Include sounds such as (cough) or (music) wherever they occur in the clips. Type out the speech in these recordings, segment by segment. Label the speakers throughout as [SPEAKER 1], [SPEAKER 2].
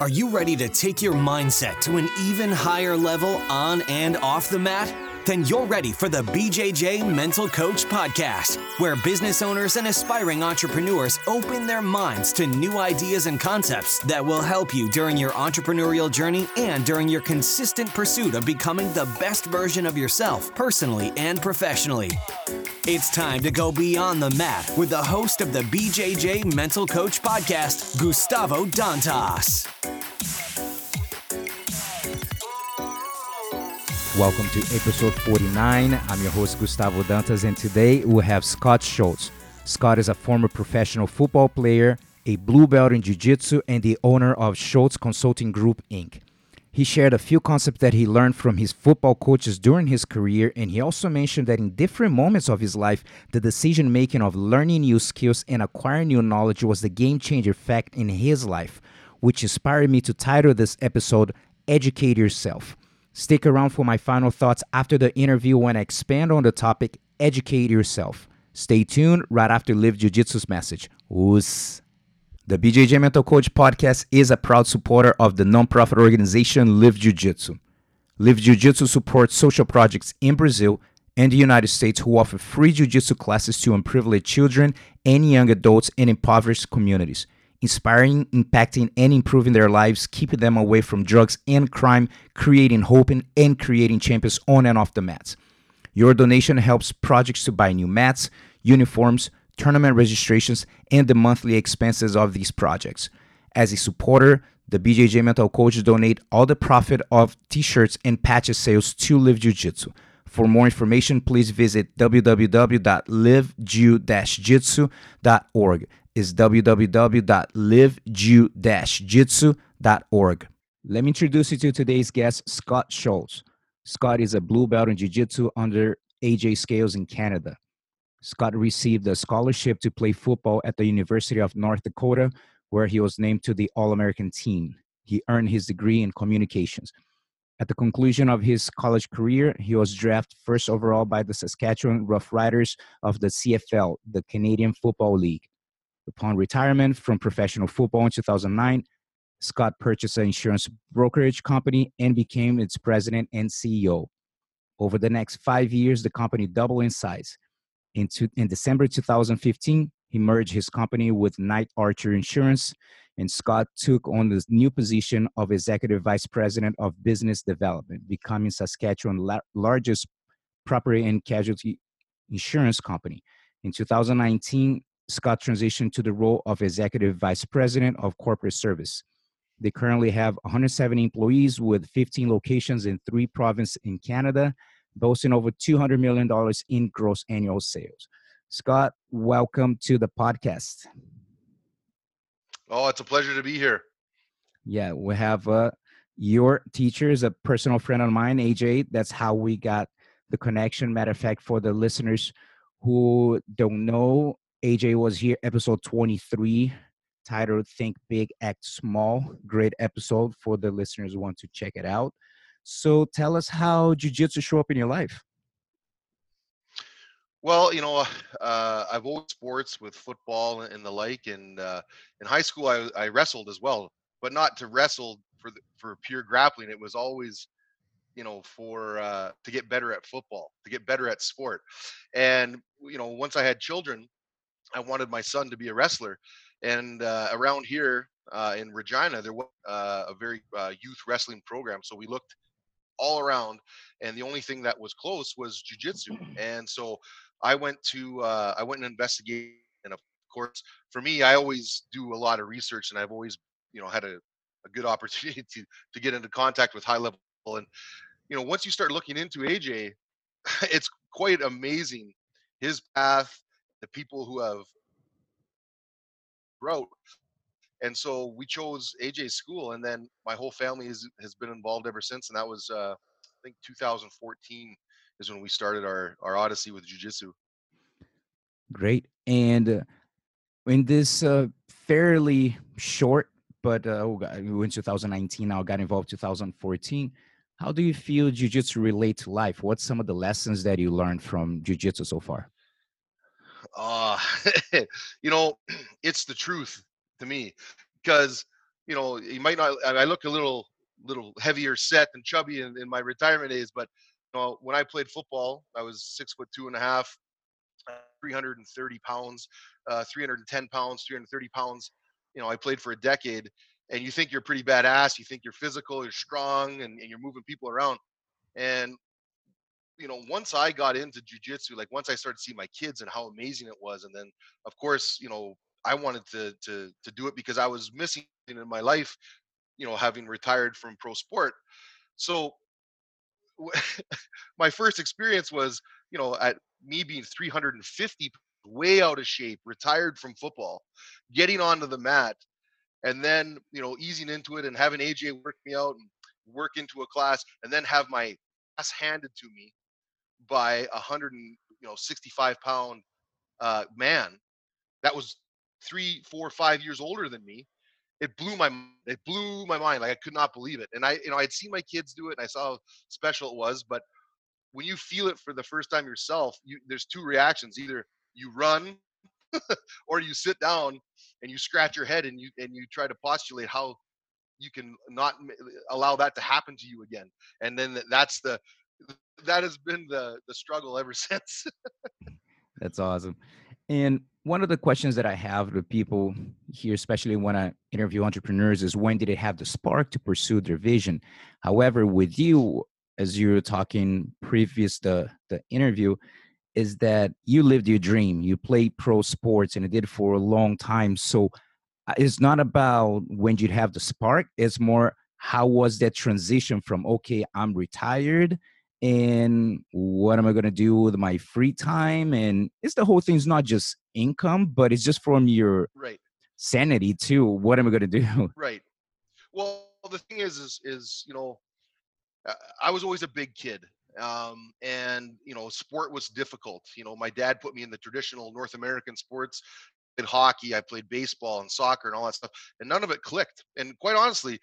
[SPEAKER 1] Are you ready to take your mindset to an even higher level on and off the mat? Then you're ready for the BJJ Mental Coach Podcast, where business owners and aspiring entrepreneurs open their minds to new ideas and concepts that will help you during your entrepreneurial journey and during your consistent pursuit of becoming the best version of yourself, personally and professionally. It's time to go beyond the mat with the host of the BJJ Mental Coach Podcast, Gustavo Dantas.
[SPEAKER 2] Welcome to episode 49. I'm your host, Gustavo Dantas, and today we have Scott Schultz. Scott is a former professional football player, a blue belt in Jiu Jitsu, and the owner of Schultz Consulting Group, Inc. He shared a few concepts that he learned from his football coaches during his career, and he also mentioned that in different moments of his life, the decision making of learning new skills and acquiring new knowledge was the game changer fact in his life, which inspired me to title this episode Educate Yourself. Stick around for my final thoughts after the interview when I expand on the topic Educate Yourself. Stay tuned right after Live Jiu Jitsu's message. Us. The BJJ Mental Coach podcast is a proud supporter of the nonprofit organization Live Jiu Jitsu. Live Jiu Jitsu supports social projects in Brazil and the United States who offer free jiu jitsu classes to unprivileged children and young adults in impoverished communities inspiring, impacting, and improving their lives, keeping them away from drugs and crime, creating hope and, and creating champions on and off the mats. Your donation helps projects to buy new mats, uniforms, tournament registrations, and the monthly expenses of these projects. As a supporter, the BJJ Mental Coaches donate all the profit of t-shirts and patches sales to Live Jiu-Jitsu. For more information, please visit www.livejiu-jitsu.org is www.livejiu-jitsu.org. Let me introduce you to today's guest, Scott Schultz. Scott is a blue belt in jiu-jitsu under AJ Scales in Canada. Scott received a scholarship to play football at the University of North Dakota, where he was named to the All-American team. He earned his degree in communications. At the conclusion of his college career, he was drafted first overall by the Saskatchewan Roughriders of the CFL, the Canadian Football League. Upon retirement from professional football in 2009, Scott purchased an insurance brokerage company and became its president and CEO. Over the next five years, the company doubled in size. In, in December 2015, he merged his company with Knight Archer Insurance, and Scott took on the new position of Executive Vice President of Business Development, becoming Saskatchewan's la- largest property and casualty insurance company. In 2019, Scott transitioned to the role of Executive Vice President of Corporate Service. They currently have 170 employees with 15 locations in three provinces in Canada, boasting over $200 million in gross annual sales. Scott, welcome to the podcast.
[SPEAKER 3] Oh, it's a pleasure to be here.
[SPEAKER 2] Yeah, we have uh, your teacher is a personal friend of mine, AJ. That's how we got the connection. Matter of fact, for the listeners who don't know, AJ was here, episode 23, titled Think Big, Act Small. Great episode for the listeners want to check it out. So tell us how jiu-jitsu show up in your life.
[SPEAKER 3] Well, you know, uh, I've always sports with football and the like, and uh, in high school I, I wrestled as well, but not to wrestle for the, for pure grappling. It was always, you know, for uh, to get better at football, to get better at sport. And you know, once I had children, I wanted my son to be a wrestler. And uh, around here uh, in Regina, there was uh, a very uh, youth wrestling program. So we looked all around, and the only thing that was close was jujitsu. And so I went to uh, I went and investigated. And of course, for me, I always do a lot of research, and I've always you know had a, a good (laughs) opportunity to to get into contact with high level. And you know, once you start looking into AJ, (laughs) it's quite amazing his path the people who have wrote and so we chose AJ's school, and then my whole family is, has been involved ever since. And that was, uh, I think, 2014 is when we started our our odyssey with jujitsu.
[SPEAKER 2] Great, and uh, in this uh, fairly short, but uh, we went 2019. Now got involved 2014. How do you feel jujitsu relate to life? What's some of the lessons that you learned from jujitsu so far?
[SPEAKER 3] Uh (laughs) you know it's the truth to me because you know, you might not. I look a little little heavier set and chubby in, in my retirement days, but you know, when I played football, I was six foot two and a half, 330 pounds, uh, 310 pounds, 330 pounds. You know, I played for a decade, and you think you're pretty badass. You think you're physical, you're strong, and, and you're moving people around. And you know, once I got into jujitsu, like once I started to see my kids and how amazing it was, and then of course, you know, I wanted to to to do it because I was missing in my life, you know, having retired from pro sport. So (laughs) my first experience was, you know, at me being 350 way out of shape, retired from football, getting onto the mat, and then you know easing into it and having AJ work me out and work into a class, and then have my ass handed to me by a hundred and you know 65 pound uh, man that was three, four, five years older than me. It blew my it blew my mind. Like I could not believe it. And I you know I'd seen my kids do it, and I saw how special it was, but when you feel it for the first time yourself, you, there's two reactions. Either you run (laughs) or you sit down and you scratch your head and you and you try to postulate how you can not allow that to happen to you again. And then that's the that has been the the struggle ever (laughs) since.
[SPEAKER 2] that's awesome. And one of the questions that I have with people here, especially when I interview entrepreneurs, is when did it have the spark to pursue their vision? However, with you, as you were talking previous the the interview is that you lived your dream you played pro sports and it did for a long time so uh, it's not about when you'd have the spark it's more how was that transition from okay i'm retired and what am i going to do with my free time and it's the whole thing's not just income but it's just from your
[SPEAKER 3] right
[SPEAKER 2] sanity too what am i going to do (laughs)
[SPEAKER 3] right well the thing is is is you know I was always a big kid. Um, and you know, sport was difficult. You know, my dad put me in the traditional North American sports. I played hockey, I played baseball and soccer and all that stuff, and none of it clicked. And quite honestly,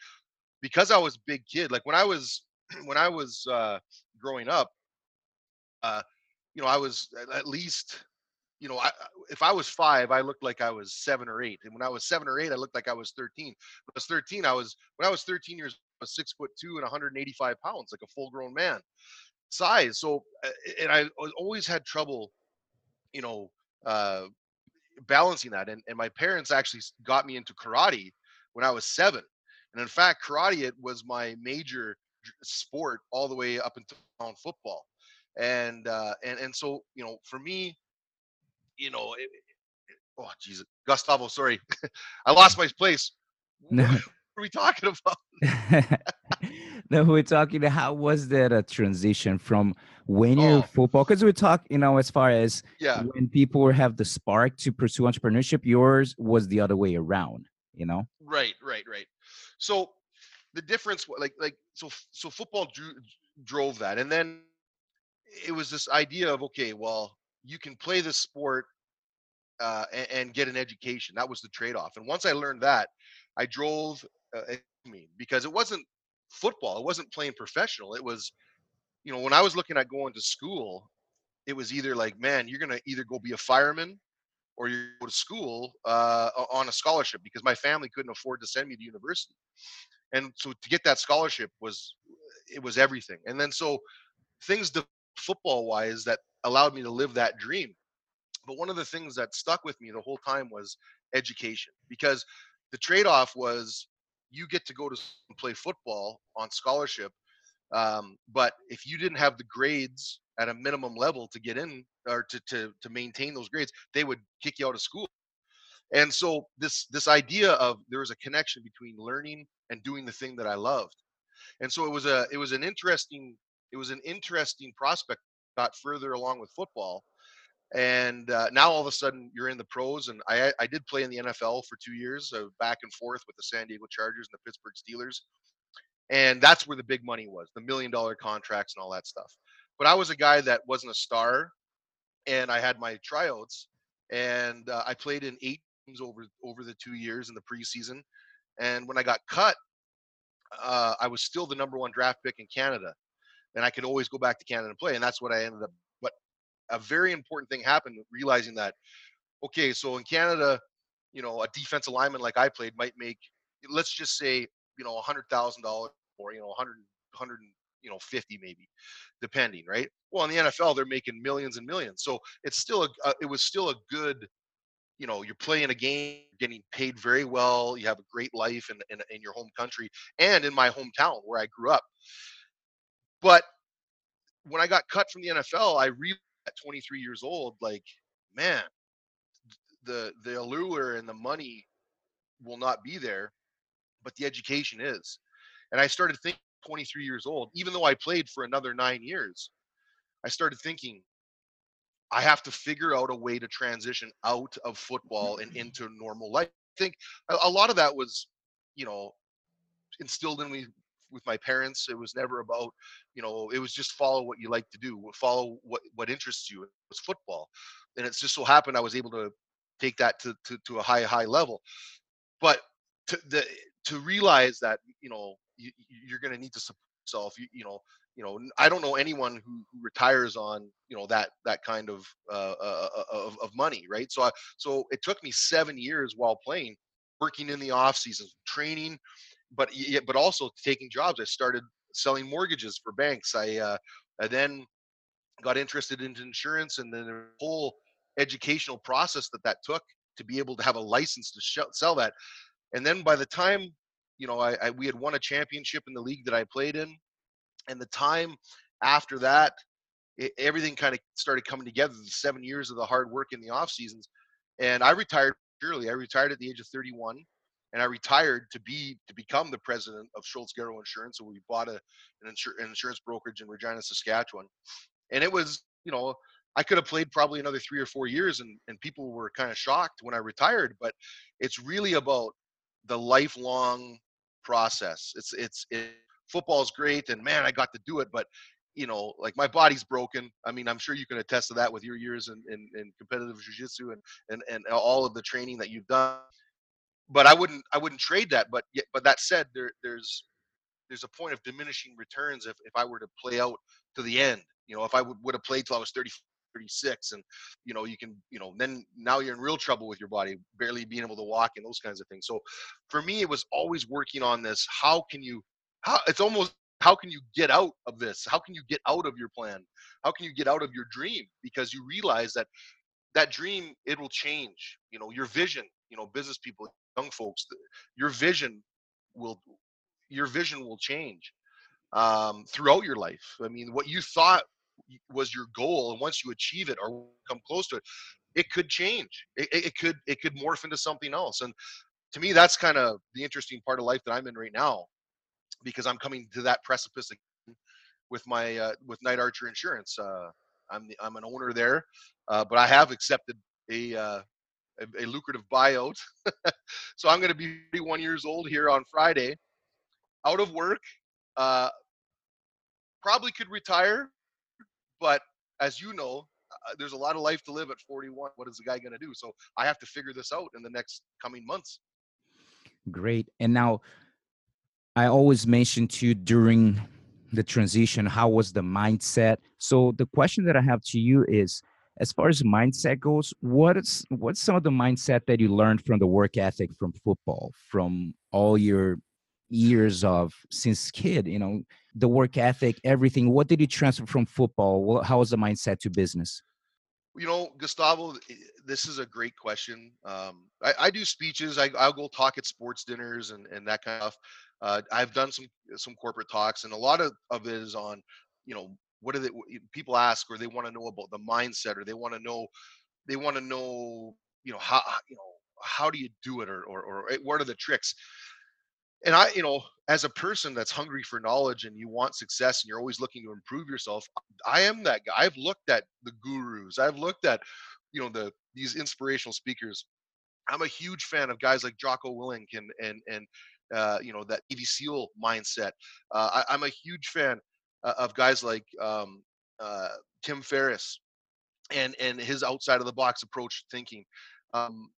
[SPEAKER 3] because I was a big kid, like when I was (clears throat) when I was uh, growing up, uh, you know, I was at least you know, I, if I was five, I looked like I was seven or eight, and when I was seven or eight, I looked like I was thirteen. When I was thirteen, I was when I was thirteen years, I was six foot two and 185 pounds, like a full-grown man size. So, uh, and I always had trouble, you know, uh, balancing that. And and my parents actually got me into karate when I was seven, and in fact, karate it was my major sport all the way up until football and uh and and so you know for me you know, it, it, oh Jesus, Gustavo, sorry, (laughs) I lost my place. (laughs) No. What are we talking about? (laughs)
[SPEAKER 2] no, we're talking. How was that a transition from when you're oh. football? Because we talk, you know, as far as
[SPEAKER 3] yeah,
[SPEAKER 2] when people have the spark to pursue entrepreneurship, yours was the other way around. You know,
[SPEAKER 3] right, right, right. So the difference, like, like, so, so football drew, drove that, and then it was this idea of okay, well, you can play this sport uh, and, and, get an education. That was the trade-off. And once I learned that, I drove uh, me because it wasn't football. It wasn't playing professional. It was, you know, when I was looking at going to school, it was either like, man, you're gonna either go be a fireman or you go to school uh, on a scholarship because my family couldn't afford to send me to university. And so to get that scholarship was it was everything. And then so things the football wise that allowed me to live that dream. But one of the things that stuck with me the whole time was education because the trade off was you get to go to play football on scholarship. Um, but if you didn't have the grades at a minimum level to get in or to, to, to maintain those grades, they would kick you out of school. And so this this idea of there was a connection between learning and doing the thing that I loved. And so it was a it was an interesting it was an interesting prospect got further along with football and uh, now all of a sudden you're in the pros and i i did play in the nfl for two years uh, back and forth with the san diego chargers and the pittsburgh steelers and that's where the big money was the million dollar contracts and all that stuff but i was a guy that wasn't a star and i had my tryouts and uh, i played in eight over over the two years in the preseason and when i got cut uh, i was still the number one draft pick in canada and I could always go back to Canada and play. And that's what I ended up. But a very important thing happened, realizing that, okay, so in Canada, you know, a defensive lineman like I played might make let's just say you know a hundred thousand dollars or you know 100 100 you know 50 maybe depending right well in the nfl they're making millions and millions so it's still a, uh, it was still a good you know you're playing a game getting paid very well you have a great life in, in, in your home country and in my hometown where i grew up. But when i got cut from the nfl i realized at 23 years old like man the the allure and the money will not be there but the education is. And i started thinking 23 years old even though i played for another nine years i started thinking I have to figure out a way to transition out of football and mm-hmm. into normal life. I think a, a lot of that was, you know, instilled in me with my parents. It was never about, you know, it was just follow what you like to do, follow what what interests you. It was football, and it's just so happened I was able to take that to to, to a high high level. But to the to realize that you know you, you're going to need to support yourself. You you know you know i don't know anyone who, who retires on you know that that kind of uh, uh, uh, of, of money right? So I, so it took me seven years while playing working in the off season training but but also taking jobs. I started selling mortgages for banks. I uh, i then got interested into insurance and then the whole educational process that that took to be able to have a license to sh- sell that. And then by the time you know I, I we had won a championship in the league that i played in and the time after that it, everything kind of started coming together the seven years of the hard work in the off seasons and i retired early i retired at the age of 31 and i retired to be to become the president of schultz garrow insurance so we bought a, an, insur- an insurance brokerage in regina saskatchewan and it was you know i could have played probably another three or four years and, and people were kind of shocked when i retired but it's really about the lifelong process it's it's it, football's great and man, I got to do it, but you know, like my body's broken. I mean, I'm sure you can attest to that with your years in, in, in competitive jiu-jitsu and, and, and all of the training that you've done. But I wouldn't, I wouldn't trade that. But but that said, there, there's, there's a point of diminishing returns if, if I were to play out to the end. You know, if I would, would have played till I was 30, 36 and you know you can you know then now you're in real trouble with your body barely being able to walk and those kinds of things so for me it was always working on this how can you how it's almost how can you get out of this? How can you get out of your plan? How can you get out of your dream? Because you realize that that dream it will change you know your vision you know business people young folks your vision will your vision will change um, throughout your life. I mean what you thought was your goal and once you achieve it or come close to it it could change. It, it could it could morph into something else. And to me that's kind of the interesting part of life that i'm in right now because I'm coming to that precipice again with my uh, with Knight Archer Insurance. Uh, I'm the, I'm an owner there, uh, but I have accepted a uh, a, a, lucrative buyout. (laughs) so I'm going to be 31 years old here on Friday, out of work. Uh, probably could retire, but as you know, uh, there's a lot of life to live at 41. What is the guy going to do? So I have to figure this out in the next coming months.
[SPEAKER 2] Great. And now I always mention to you during the transition, how was the mindset? So the question that I have to you is, as far as mindset goes, what is what's some of the mindset that you learned from the work ethic from football, from all your years of since kid, you know, the work ethic, everything. What did you transfer from football? How was the mindset to business?
[SPEAKER 3] You know, Gustavo, this is a great question. Um, I, I, do speeches. I, I'll go talk at sports dinners and, and that kind of stuff. Uh, I've done some some corporate talks, and a lot of, of it is on, you know, what do they people ask or they want to know about the mindset or they want to know they want to know you know how you know how do you do it or, or or eh, what are the tricks and i you know as a person that's hungry for knowledge and you want success and you're always looking to improve yourself i am that guy i've looked at the gurus i've looked at you know the these inspirational speakers i'm a huge fan of guys like jocko willink and and and uh, you know that Navy SEAL mindset. Uh, I, am a huge fan uh, of guys like um, uh, Tim Ferriss and and his outside of the box approach to thinking. Um,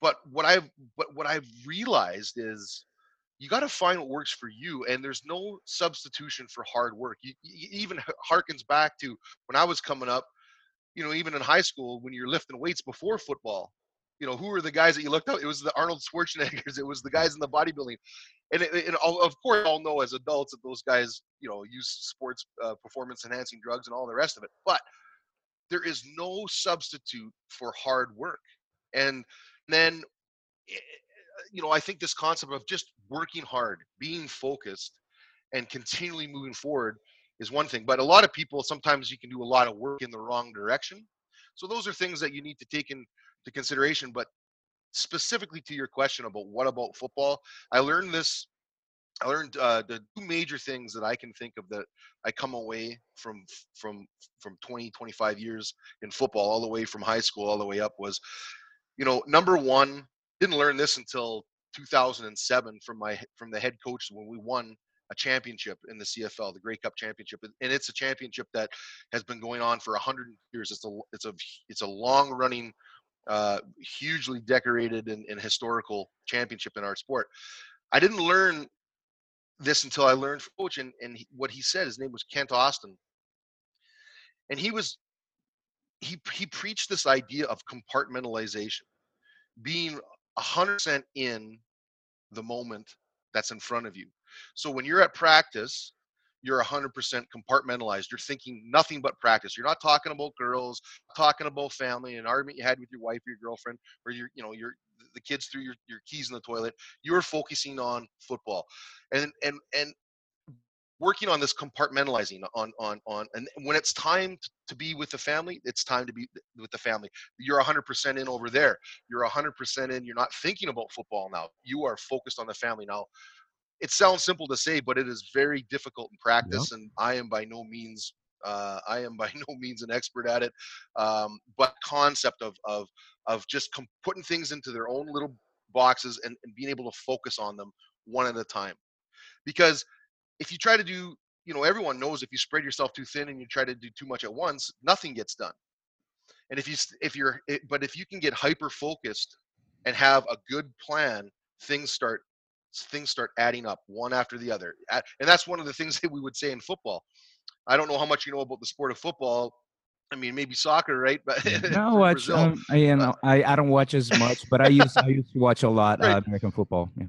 [SPEAKER 3] but what I've but what I've realized is you got to find what works for you and there's no substitution for hard work you, you, even harkens back to when i was coming up you know even in high school when you're lifting weights before football you know, who were the guys that you looked up? It was the Arnold Schwarzeneggers. (laughs) It was the guys in the bodybuilding. And, it, and of course, all know as adults that those guys, you know, use sports uh, performance enhancing drugs and all the rest of it. But there is no substitute for hard work. And then, eh, you know, I think this concept of just working hard, being focused, and continually moving forward is one thing. But a lot of people, sometimes you can do a lot of work in the wrong direction. So those are things that you need to take into consideration. But specifically to your question about what about football, I learned this. I learned uh, the two major things that I can think of that I come away from from from 20 25 years in football all the way from high school all the way up was you know number one didn't learn this until 2007 from my from the head coach when we won a championship in the CFL, the Grey Cup championship, and it's a championship that has been going on for hundred years. It's a it's a it's a long running, uh, hugely decorated and, and historical championship in our sport. I didn't learn this until I learned from coach, and, and he, what he said. His name was Kent Austin, and he was he he preached this idea of compartmentalization, being a hundred percent in the moment that's in front of you. So when you're at practice, you're 100% compartmentalized. You're thinking nothing but practice. You're not talking about girls, talking about family, an argument you had with your wife or your girlfriend, or your, you know, your the kids threw your, your keys in the toilet. You're focusing on football, and and and working on this compartmentalizing on on on and when it's time to be with the family it's time to be with the family you're 100% in over there you're 100% in you're not thinking about football now you are focused on the family now it sounds simple to say, but it is very difficult in practice. Yep. And I am by no means uh, I am by (laughs) no means an expert at it. Um, but concept of of of just com- putting things into their own little boxes and, and being able to focus on them one at a time. Because if you try to do, you know, everyone knows if you spread yourself too thin and you try to do too much at once, nothing gets done. And if you if you're but if you can get hyper focused and have a good plan, things start things start adding up one after the other. And that's one of the things (laughs) that we would say in football. I don't know how much you know about the sport of football. I mean, maybe soccer, right? But (laughs)
[SPEAKER 2] no, watch. Um, you know, I, I don't watch as much, but I used I used to watch a lot (laughs) right. uh, American football. Yeah.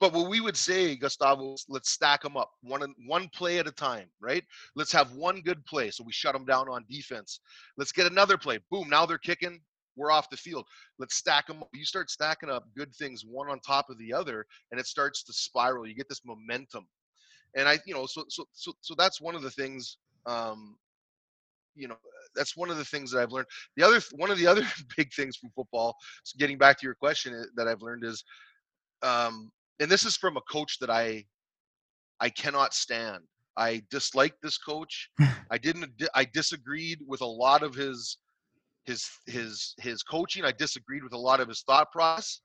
[SPEAKER 3] But what we would say, Gustavo, let's stack them up one one play at a time, right? Let's have one good play, so we shut them down on defense. Let's get another play. Boom! Now they're kicking we're off the field. Let's stack them up. You start stacking up good things one on top of the other, and it starts to spiral. You get this momentum. And I, you know, so so so so that's one of the things. Um, you know, that's one of the things that I've learned. The other one of the other (laughs) big things from football. So getting back to your question eh, that I've learned is, um, and this is from a coach that I I cannot stand. I disliked this coach. (laughs) I didn't. I disagreed with a lot of his his his his coaching. I disagreed with a lot of his thought process,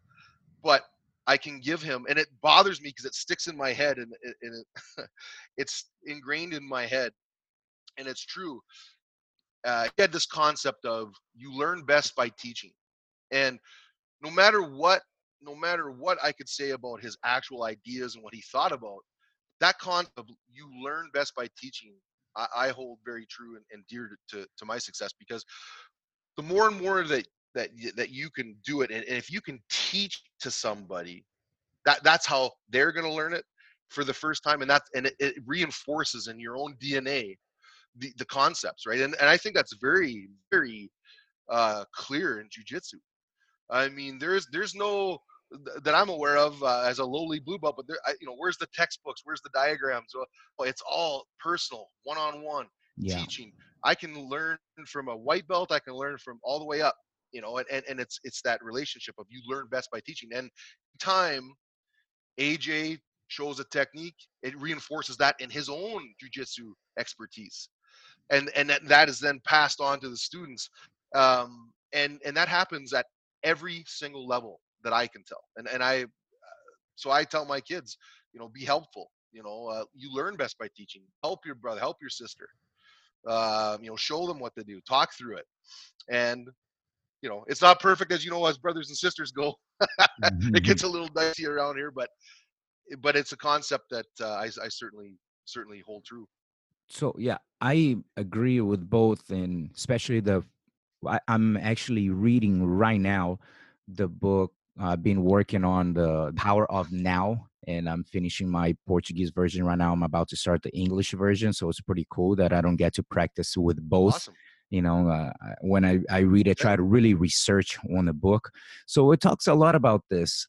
[SPEAKER 3] but I can give him, and it bothers me because it sticks in my head and, and it, (laughs) it's ingrained in my head, and it's true. Uh, he had this concept of you learn best by teaching, and no matter what, no matter what I could say about his actual ideas and what he thought about, that concept of you learn best by teaching, I, I hold very true and, and dear to, to, to my success because the more and more that that that you can do it and, and if you can teach to somebody that that's how they're going to learn it for the first time and that and it, it, reinforces in your own dna the, the concepts right? And, and i think that's very very uh, clear in jiu-jitsu i mean there's there's no that i'm aware of uh, as a lowly blue belt but there I, you know where's the textbooks where's the diagrams well, it's all personal one-on-one yeah. teaching I can learn from a white belt. I can learn from all the way up, you know, and, and, and it's, it's that relationship of you learn best by teaching and time AJ shows a technique. It reinforces that in his own jujitsu expertise. And, and that, that is then passed on to the students. Um, and, and that happens at every single level that I can tell. And, and I, so I tell my kids, you know, be helpful. You know, uh, you learn best by teaching. Help your brother, help your sister uh, you know show them what to do talk through it and you know it's not perfect as you know as brothers and sisters go (laughs) mm-hmm. it gets a little dicey around here but but it's a concept that uh, I, I certainly certainly hold true
[SPEAKER 2] so yeah i agree with both and especially the I, am actually reading right now the book. I've been working on the Power of Now, and I'm finishing my Portuguese version right now. I'm about to start the English version, so it's pretty cool that I don't get to practice with both.
[SPEAKER 3] Awesome.
[SPEAKER 2] You know, uh, when I, I read it, try to really research on the book. So it talks a lot about this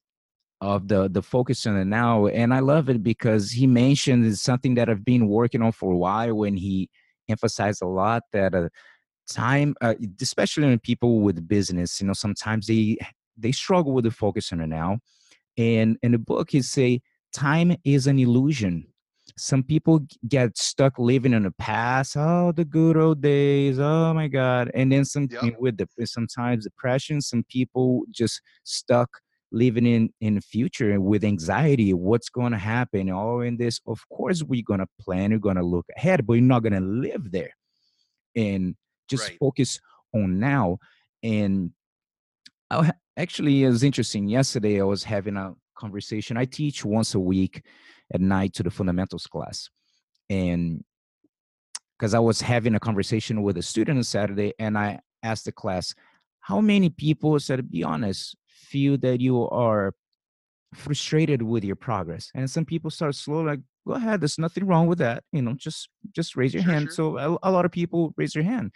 [SPEAKER 2] of the the focus on the now and i love it because he mentioned something that i've been working on for a while when he emphasized a lot that uh, time uh, especially in people with business you know sometimes they they struggle with the focus on the now. And in the book he say time is an illusion. Some people get stuck living in the past oh the good old days oh my god and then some yep. with the sometimes depression some people just stuck living in in the future with anxiety what's going to happen? Oh, All in this of course we're going to plan we're going to look ahead but you're not going to live there. And just right. focus on now. And I, actually it was interesting. Yesterday i was having a conversation. I teach once a week at night to the fundamentals class and because i was having a conversation with a student on saturday and i asked the class how many people said be honest feel that you are frustrated with your progress? And some people start slow like go ahead there's nothing wrong with that you know just just raise your sure, hand. sure. so a, a, lot of people raise their hand.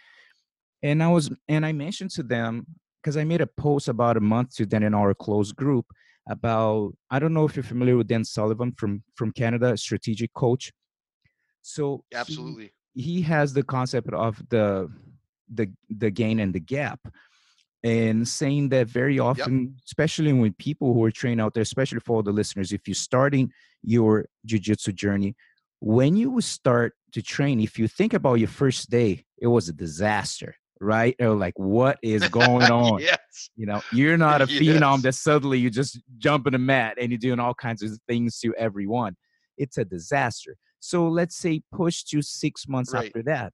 [SPEAKER 2] And i was and i mentioned to them because i made a post about a month to then in our closed group about i don't know if you're familiar with dan sullivan from from canada strategic coach. So
[SPEAKER 3] absolutely.
[SPEAKER 2] he, he has the concept of the the the gain and the gap. And saying that very often, yep. especially when people who are trained out there, especially for all the listeners, if you're starting your jujitsu journey, when you start to train, if you think about your first day, it was a disaster, right? Or like, what is going (laughs) on?
[SPEAKER 3] yes.
[SPEAKER 2] You know, you're not a yes. phenom that suddenly you just jump in a mat and you're doing all kinds of things to everyone. It's a disaster. So let's say push to six months right. after that.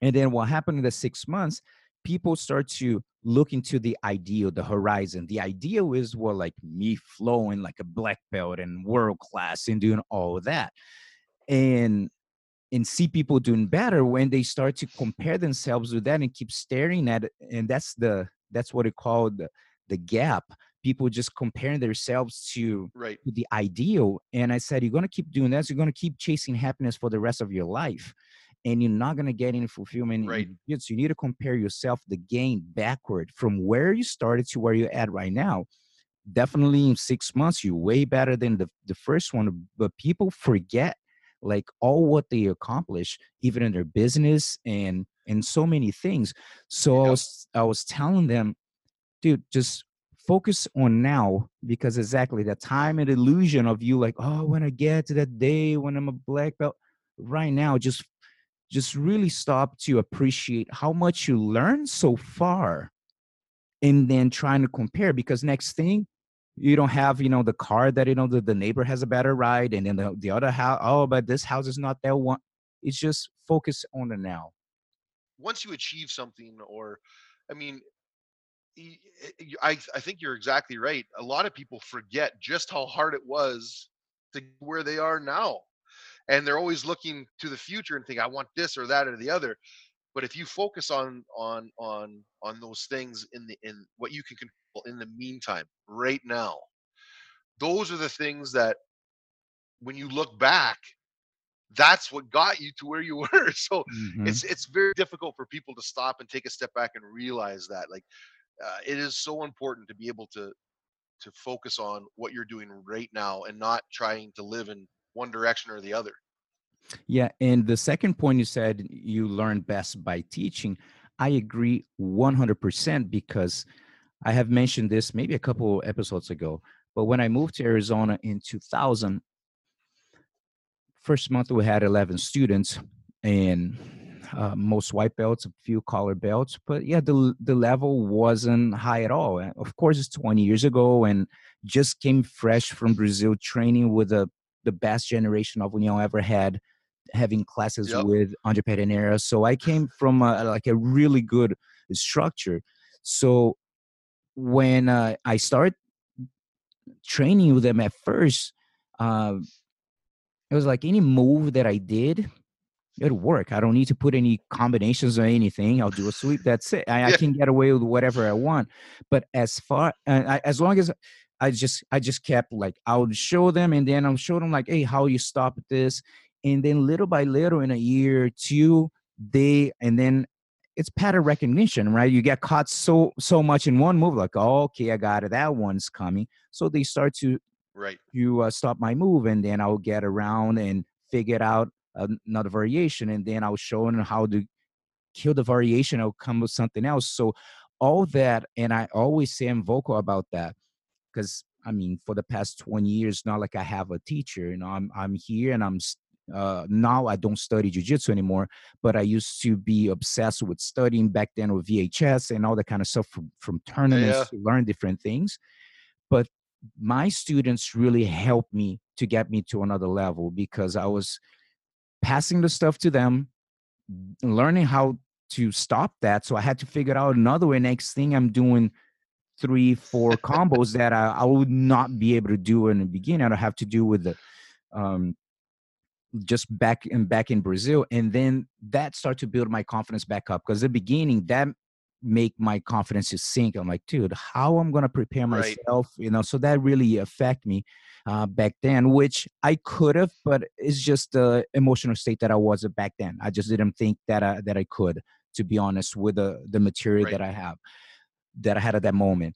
[SPEAKER 2] And then what happened in the six months, people start to look into the ideal, the horizon. The ideal is well, like me flowing like a black belt and world class and doing all of that. And and see people doing better when they start to compare themselves with that and keep staring at it. And that's the that's what it called the, the gap. People just comparing themselves to,
[SPEAKER 3] right.
[SPEAKER 2] to the ideal. And I said, you're gonna keep doing that. So you're gonna keep chasing happiness for the rest of your life and you're not going to get any fulfillment
[SPEAKER 3] right.
[SPEAKER 2] so you need to compare yourself the gain backward from where you started to where you're at right now definitely in six months you're way better than the, the first one but people forget like all what they accomplish even in their business and and so many things. So i was i was telling them dude just focus on now because exactly the time and illusion of you like oh when i get to that day when i'm a black belt right now just just really stop to appreciate how much you learned so far and then trying to compare because next thing you don't have you know the car that you know the, the neighbor has a better ride and then the, the other house oh but this house is not that one it's just focus on the now
[SPEAKER 3] once you achieve something or i mean eh, I, I think you're exactly right. A lot of people forget just how hard it was to where they are now and they're always looking to the future and think i want this or that or the other but if you focus on on on on those things in the in what you can control in the meantime right now those are the things that when you look back that's what got you to where you (laughs) were so mm-hmm. it's it's very difficult for people to stop and take a step back and realize that like uh, it is so important to be able to to focus on what you're doing right now and not trying to live in one direction or the other.
[SPEAKER 2] Yeah, and the second point you said you learn best by teaching. I agree 100% because I have mentioned this maybe a couple episodes ago, but when I moved to Arizona in 2000, first month we had 11 students and uh, most white belts, a few collar belts, but yeah, the the level wasn't high at all. Of course, it's 20 years ago, and just came fresh from Brazil, training with a the best generation of União ever had having classes yep. with Andre Pederneiras. So I came from a, like a really good structure. So when uh, I started training with them at first, uh, it was like any move that I did, it'll work. I don't need to put any combinations or anything. I'll do a sweep. That's it. I, yeah. I can get away with whatever I want. But as far uh, I, as long as I just I just kept like I would show them and then I'll show them like, hey, how you stop this, and then little by little in a year, two, they and then it's pattern recognition, right? You get caught so so much in one move, like, oh, okay, I got it. That one's coming. So they start to
[SPEAKER 3] right.
[SPEAKER 2] You uh, stop my move, and then I'll get around and figure out another variation, and then I'll show them how to kill the variation. I'll come with something else. So all that, and I always say I'm vocal about that because I mean, for the past 20 years, not like I have a teacher. You know, I'm I'm here and I'm uh, now I don't study jujitsu anymore, but I used to be obsessed with studying back then with VHS and all that kind of stuff from, from tournaments yeah. to learn different things. But my students really helped me to get me to another level because I was passing the stuff to them, learning how to stop that. So I had to figure out another way. Next thing I'm doing three, four (laughs) combos that I, I would not be able to do in the beginning. I'd have to do with the um, just back and back in Brazil, and then that started to build my confidence back up. Because the beginning, that make my confidence to sink. I'm like, dude, how I'm gonna prepare myself, right. you know? So that really affect me uh, back then, which I could have, but it's just the emotional state that I was back then. I just didn't think that I, that I could, to be honest, with the the material right. that I have, that I had at that moment.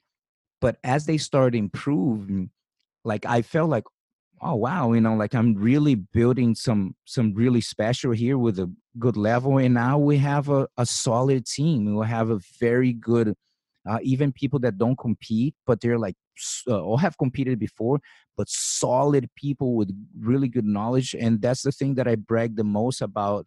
[SPEAKER 2] But as they started improving, like I felt like, oh wow you know like i'm really building some some really special here with a good level and now we have a, a solid team we have a very good uh, even people that don't compete but they're like uh, or have competed before but solid people with really good knowledge and that's the thing that i brag the most about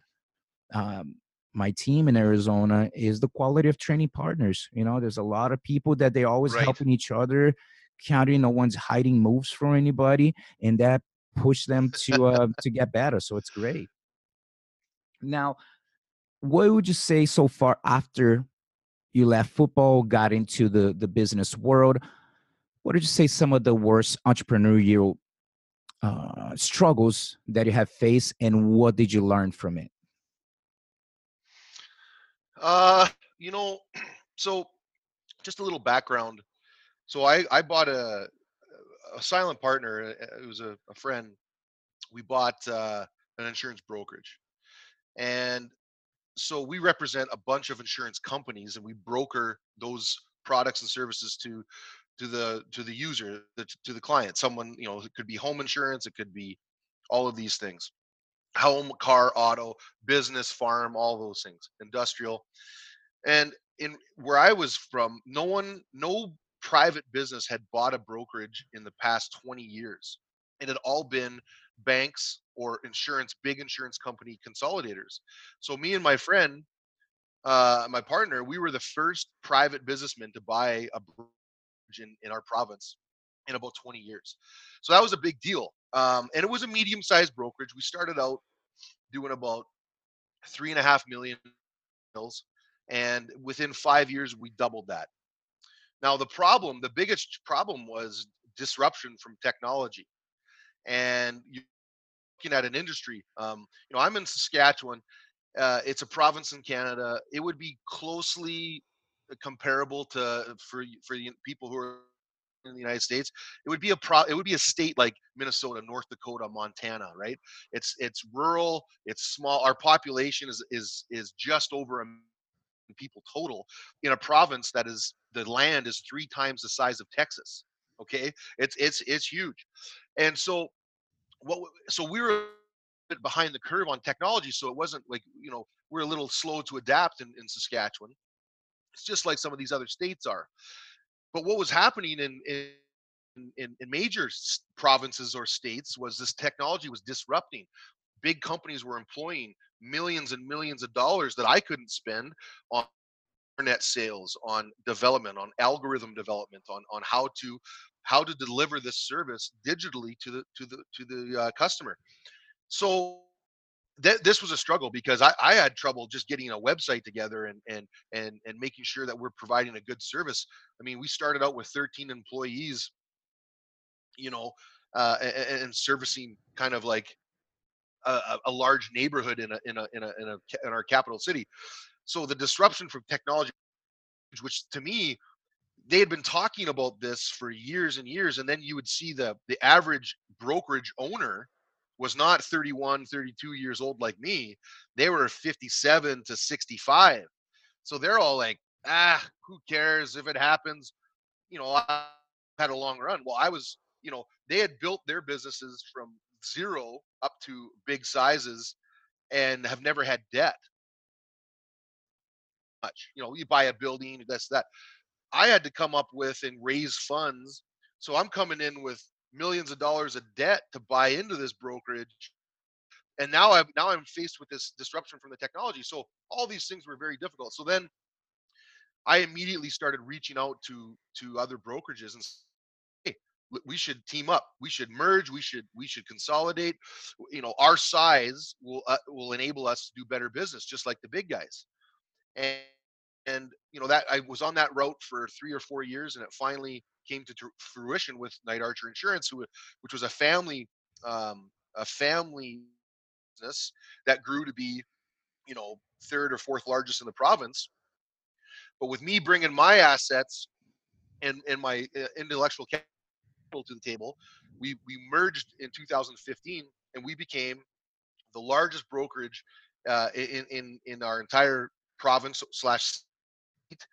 [SPEAKER 2] um, my team in arizona is the quality of training partners you know there's a lot of people that they always right. helping each other counting. No one's hiding moves from anybody, and that pushed them to uh, to get better. So it's great. Now, what would you say so far after you left football, got into the the business world? What did you say some of the worst entrepreneurial uh, struggles that you have faced, and what did you learn from it?
[SPEAKER 3] Uh, you know, (clears throat) so just a little background so I I bought a a silent partner. Uh, it was a, a friend. We bought uh, an insurance brokerage, and so we represent a bunch of insurance companies, and we broker those products and services to to the to the user the, to the client. Someone you know it could be home insurance, it could be all of these things, home, car, auto, business, farm, all those things, industrial, and in where I was from, no one, no private business had bought a brokerage in the past 20 years. And it had all been banks or insurance, big insurance company consolidators. So me and my friend, uh, my partner, we were the first private businessmen to buy a brokerage in, in our province in about 20 years. So that was a big deal. Um, and it was a medium-sized brokerage. We started out doing about three and a half million bills, and within five years we doubled that. Now, the problem, the biggest problem was disruption from technology. And you're looking at an industry, um, you know, I'm in Saskatchewan. Uh, it's a province in Canada. It would be closely comparable to for for the people who are in the United States. It would be a pro. It would be a state like Minnesota, North Dakota, Montana, right? It's it's rural. It's small. Our population is is is just over a people total in a province that is the land is three times the size of Texas. Okay, it's it's it's huge, and so what? So we were behind the curve on technology, so it wasn't like you know we're a little slow to adapt in, in Saskatchewan. It's just like some of these other states are. But what was happening in, in in, in, major provinces or states was this technology was disrupting. Big companies were employing millions and millions of dollars that I couldn't spend on internet sales, on development, on algorithm development, on on how to how to deliver this service digitally to the to the to the uh, customer. So th- this was a struggle because I, I had trouble just getting a website together and and and and making sure that we're providing a good service. I mean, we started out with 13 employees, you know, uh, and, and servicing kind of like a, a large neighborhood in a, in a in a in a in our capital city. So the disruption from technology, which to me, they had been talking about this for years and years, and then you would see the the average brokerage owner was not 31 32 years old like me. They were 57 to 65 so they're all like ah who cares if it happens? You know i had a long run. Well i was you know they had built their businesses from zero up to big sizes and have never had debt. Much you know you buy a building that's that. I had to come up with and raise funds so i'm coming in with millions of dollars of debt to buy into this brokerage and now i'm now i'm faced with this disruption from the technology so all these things were very difficult. So then i immediately started reaching out to to other brokerages and we should team up we should merge we should we should consolidate you know our size will uh, will enable us to do better business just like the big guys. And and you know that i was on that route for three or four years and it finally came to fruition with knight archer insurance who which was a family um, a family business that grew to be you know third or fourth largest in the province. But with me bringing my assets and and my uh, intellectual to the table. We we merged in 2015, and we became the largest brokerage uh, in in in our entire province slash state,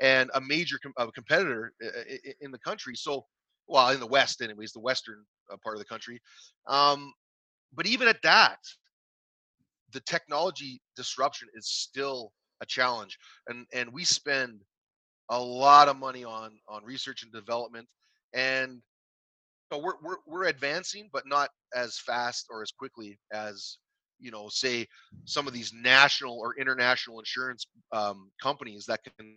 [SPEAKER 3] and a major com- a competitor in the country. So, well, in the West, anyways, the western uh, part of the country. Um, but even at that, the technology disruption is still a challenge, and and we spend a lot of money on on research and development and know, we're, we're we're advancing, but not as fast or as quickly as you know, say some of these national or international insurance um, companies that can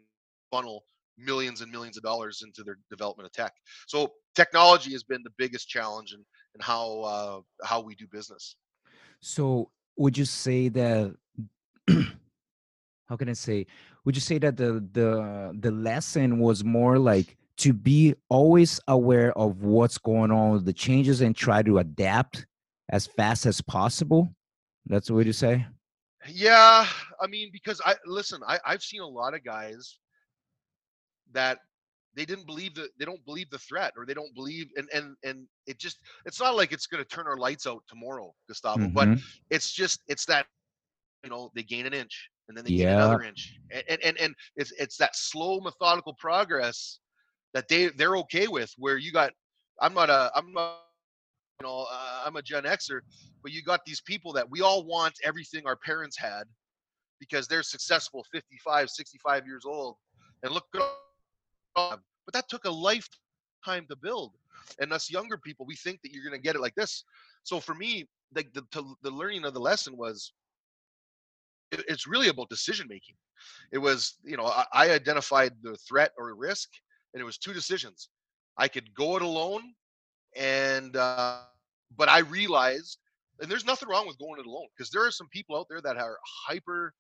[SPEAKER 3] funnel millions and millions of dollars into their development of tech. So technology has been the biggest challenge in, in how uh, how we do business.
[SPEAKER 2] So would you say that (clears throat) how can I say? Would you say that the the the lesson was more like to be always aware of what's going on with the changes and try to adapt as fast as possible that's the way to say
[SPEAKER 3] yeah i mean because i listen I, i've seen a lot of guys that they didn't believe that they don't believe the threat or they don't believe and and and it just it's not like it's going to turn our lights out tomorrow gustavo mm-hmm. but it's just it's that you know they gain an inch and then they yeah. gain another inch and, and and it's it's that slow methodical progress that they they're okay with. Where you got, I'm not a, I'm not, you know, uh, I'm a Gen Xer, but you got these people that we all want everything our parents had because they're successful, 55, 65 years old, and look good. But that took a lifetime to build. And us younger people, we think that you're going to get it like this. So for me, like the, the, the learning of the lesson was it, it's really about decision making. It was, you know, I identified the threat or risk and it was two decisions. I could go it alone, and uh, but I realized, and there's nothing wrong with going it alone because there are some people out there that are hyper,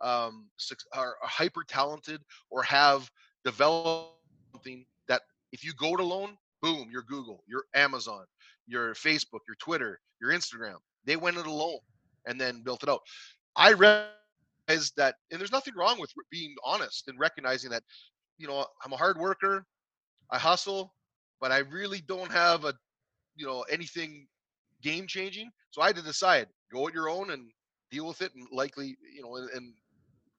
[SPEAKER 3] um, are hyper talented or have developed something that if you go it alone, boom, you're Google, you're Amazon, your Facebook, your Twitter, your Instagram. They went it alone and then built it out. I realized that, and there's nothing wrong with being honest and recognizing that you know, I'm a hard worker. I hustle, but I really don't have a, you know, anything game changing. So I had to decide, go at your own and deal with it, and likely, you know, and, and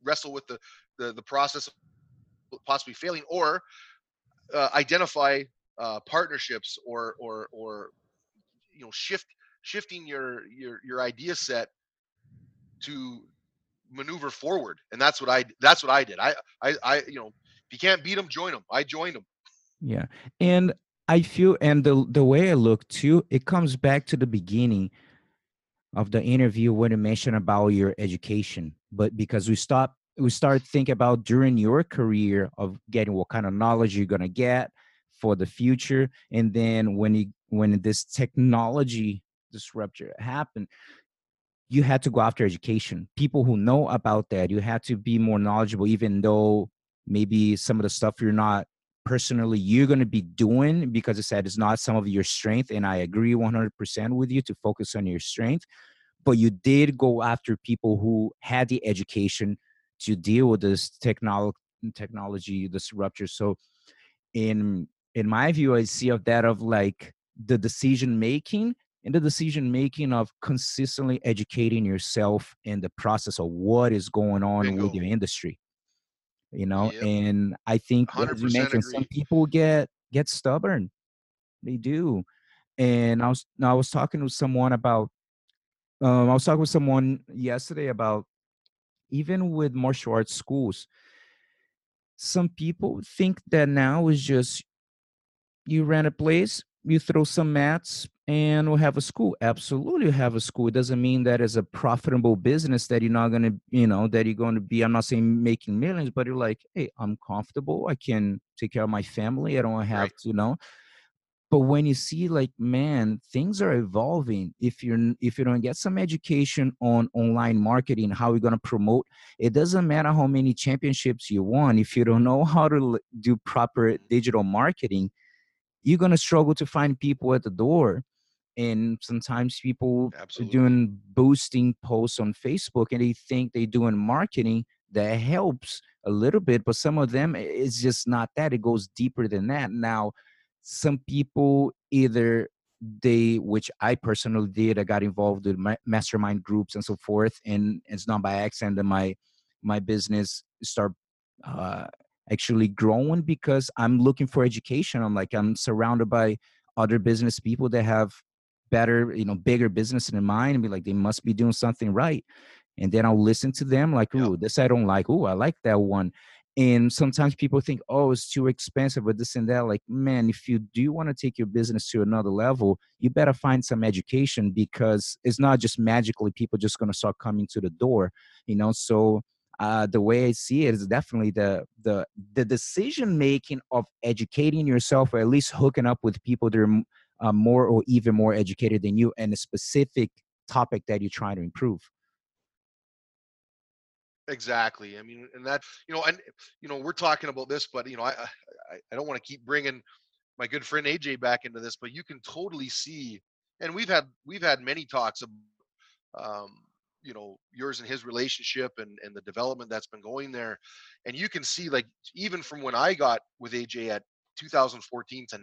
[SPEAKER 3] wrestle with the, the the process of possibly failing, or uh, identify uh, partnerships or or or you know shift shifting your your your idea set to maneuver forward and that's what i that's what i did i i, I you know if you can't beat them, join them. I joined them.
[SPEAKER 2] Yeah, and I feel, and the the way I look too, it comes back to the beginning of the interview when you mentioned about your education, but because we stop, we start thinking about during your career of getting what kind of knowledge you're gonna get for the future, and then when you when this technology disruption happened, you had to go after education. People who know about that, you had to be more knowledgeable, even though maybe some of the stuff you're not personally you're going to be doing because it said it's not some of your strength and i agree 100% with you to focus on your strength but you did go after people who had the education to deal with this technology technology disruptor so in in my view i see of that of like the decision making and the decision making of consistently educating yourself in the process of what is going on Bingo. with your industry you know yep. and i think as you mentioned some people get get stubborn. They do. And i was i was talking with someone about um, i was talking with someone yesterday about even with martial arts schools some people think that now is just you rent a place you throw some mats and we'll have a school. Absolutely have a school. It doesn't mean that as a profitable business that you're not going to you know that you're going to be i'm not saying making millions but you're like hey i'm comfortable. I can take care of my family. I don't have right. to you know? But when you see like man things are evolving. If you're if you don't get some education on online marketing how you're going to promote it doesn't matter how many championships you won. If you don't know how to do proper digital marketing you're going to struggle to find people at the door and sometimes people Absolutely. are doing boosting posts on facebook and they think they're doing marketing that helps a little bit but some of them it's just not that it goes deeper than that now some people either they which i personally did i got involved with mastermind groups and so forth and it's not by accident that my my business start uh, actually growing because I'm looking for education. I'm like I'm surrounded by other business people that have better, you know, bigger business in mind and be like they must be doing something right. And then I'll listen to them like, "Ooh, this I don't like. Ooh, I like that one." And sometimes people think, "Oh, it's too expensive," but this and that. Like, man, if you do want to take your business to another level, you better find some education because it's not just magically people just going to start coming to the door, you know. So uh, the way I see it is definitely the the the decision making of educating yourself, or at least hooking up with people that are uh, more or even more educated than you, and a specific topic that you're trying to improve.
[SPEAKER 3] Exactly. I mean, and that you know, and you know, we're talking about this, but you know, I I, I don't want to keep bringing my good friend AJ back into this, but you can totally see, and we've had we've had many talks about um, you know yours and his relationship and and the development that's been going there and you can see like even from when i got with aj at 2014 to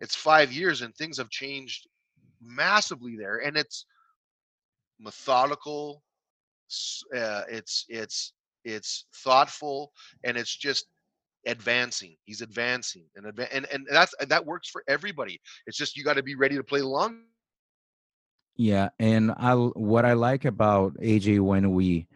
[SPEAKER 3] it's five years and things have changed massively there and it's methodical uh, it's it's it's thoughtful and it's just advancing he's advancing and adva- and and that's that works for everybody it's just you got to be ready to play along
[SPEAKER 2] yeah, and I what I like about AJ when we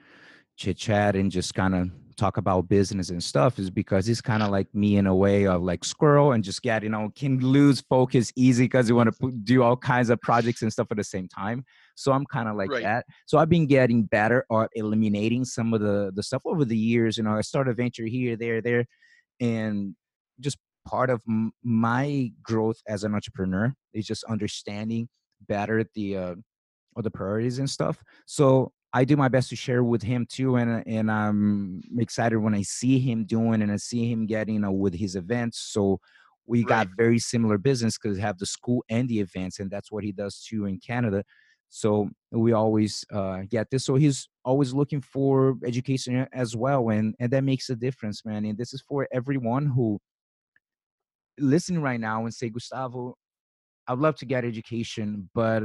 [SPEAKER 2] chit chat and just kind of talk about business and stuff is because he's kind of like me in a way of like squirrel and just get you know can lose focus easy because you want to do all kinds of projects and stuff at the same time. So I'm kind of like right. that. So I've been getting better at eliminating some of the the stuff over the years. You know, I start a venture here, there, there, and just part of m- my growth as an entrepreneur is just understanding better the uh, or the priorities and stuff. So I do my best to share with him too, and and I'm excited when I see him doing and I see him getting uh, with his events. So we right. got very similar business because have the school and the events, and that's what he does too in Canada. So we always uh, get this. So he's always looking for education as well, and and that makes a difference, man. And this is for everyone who listening right now and say, Gustavo, I'd love to get education, but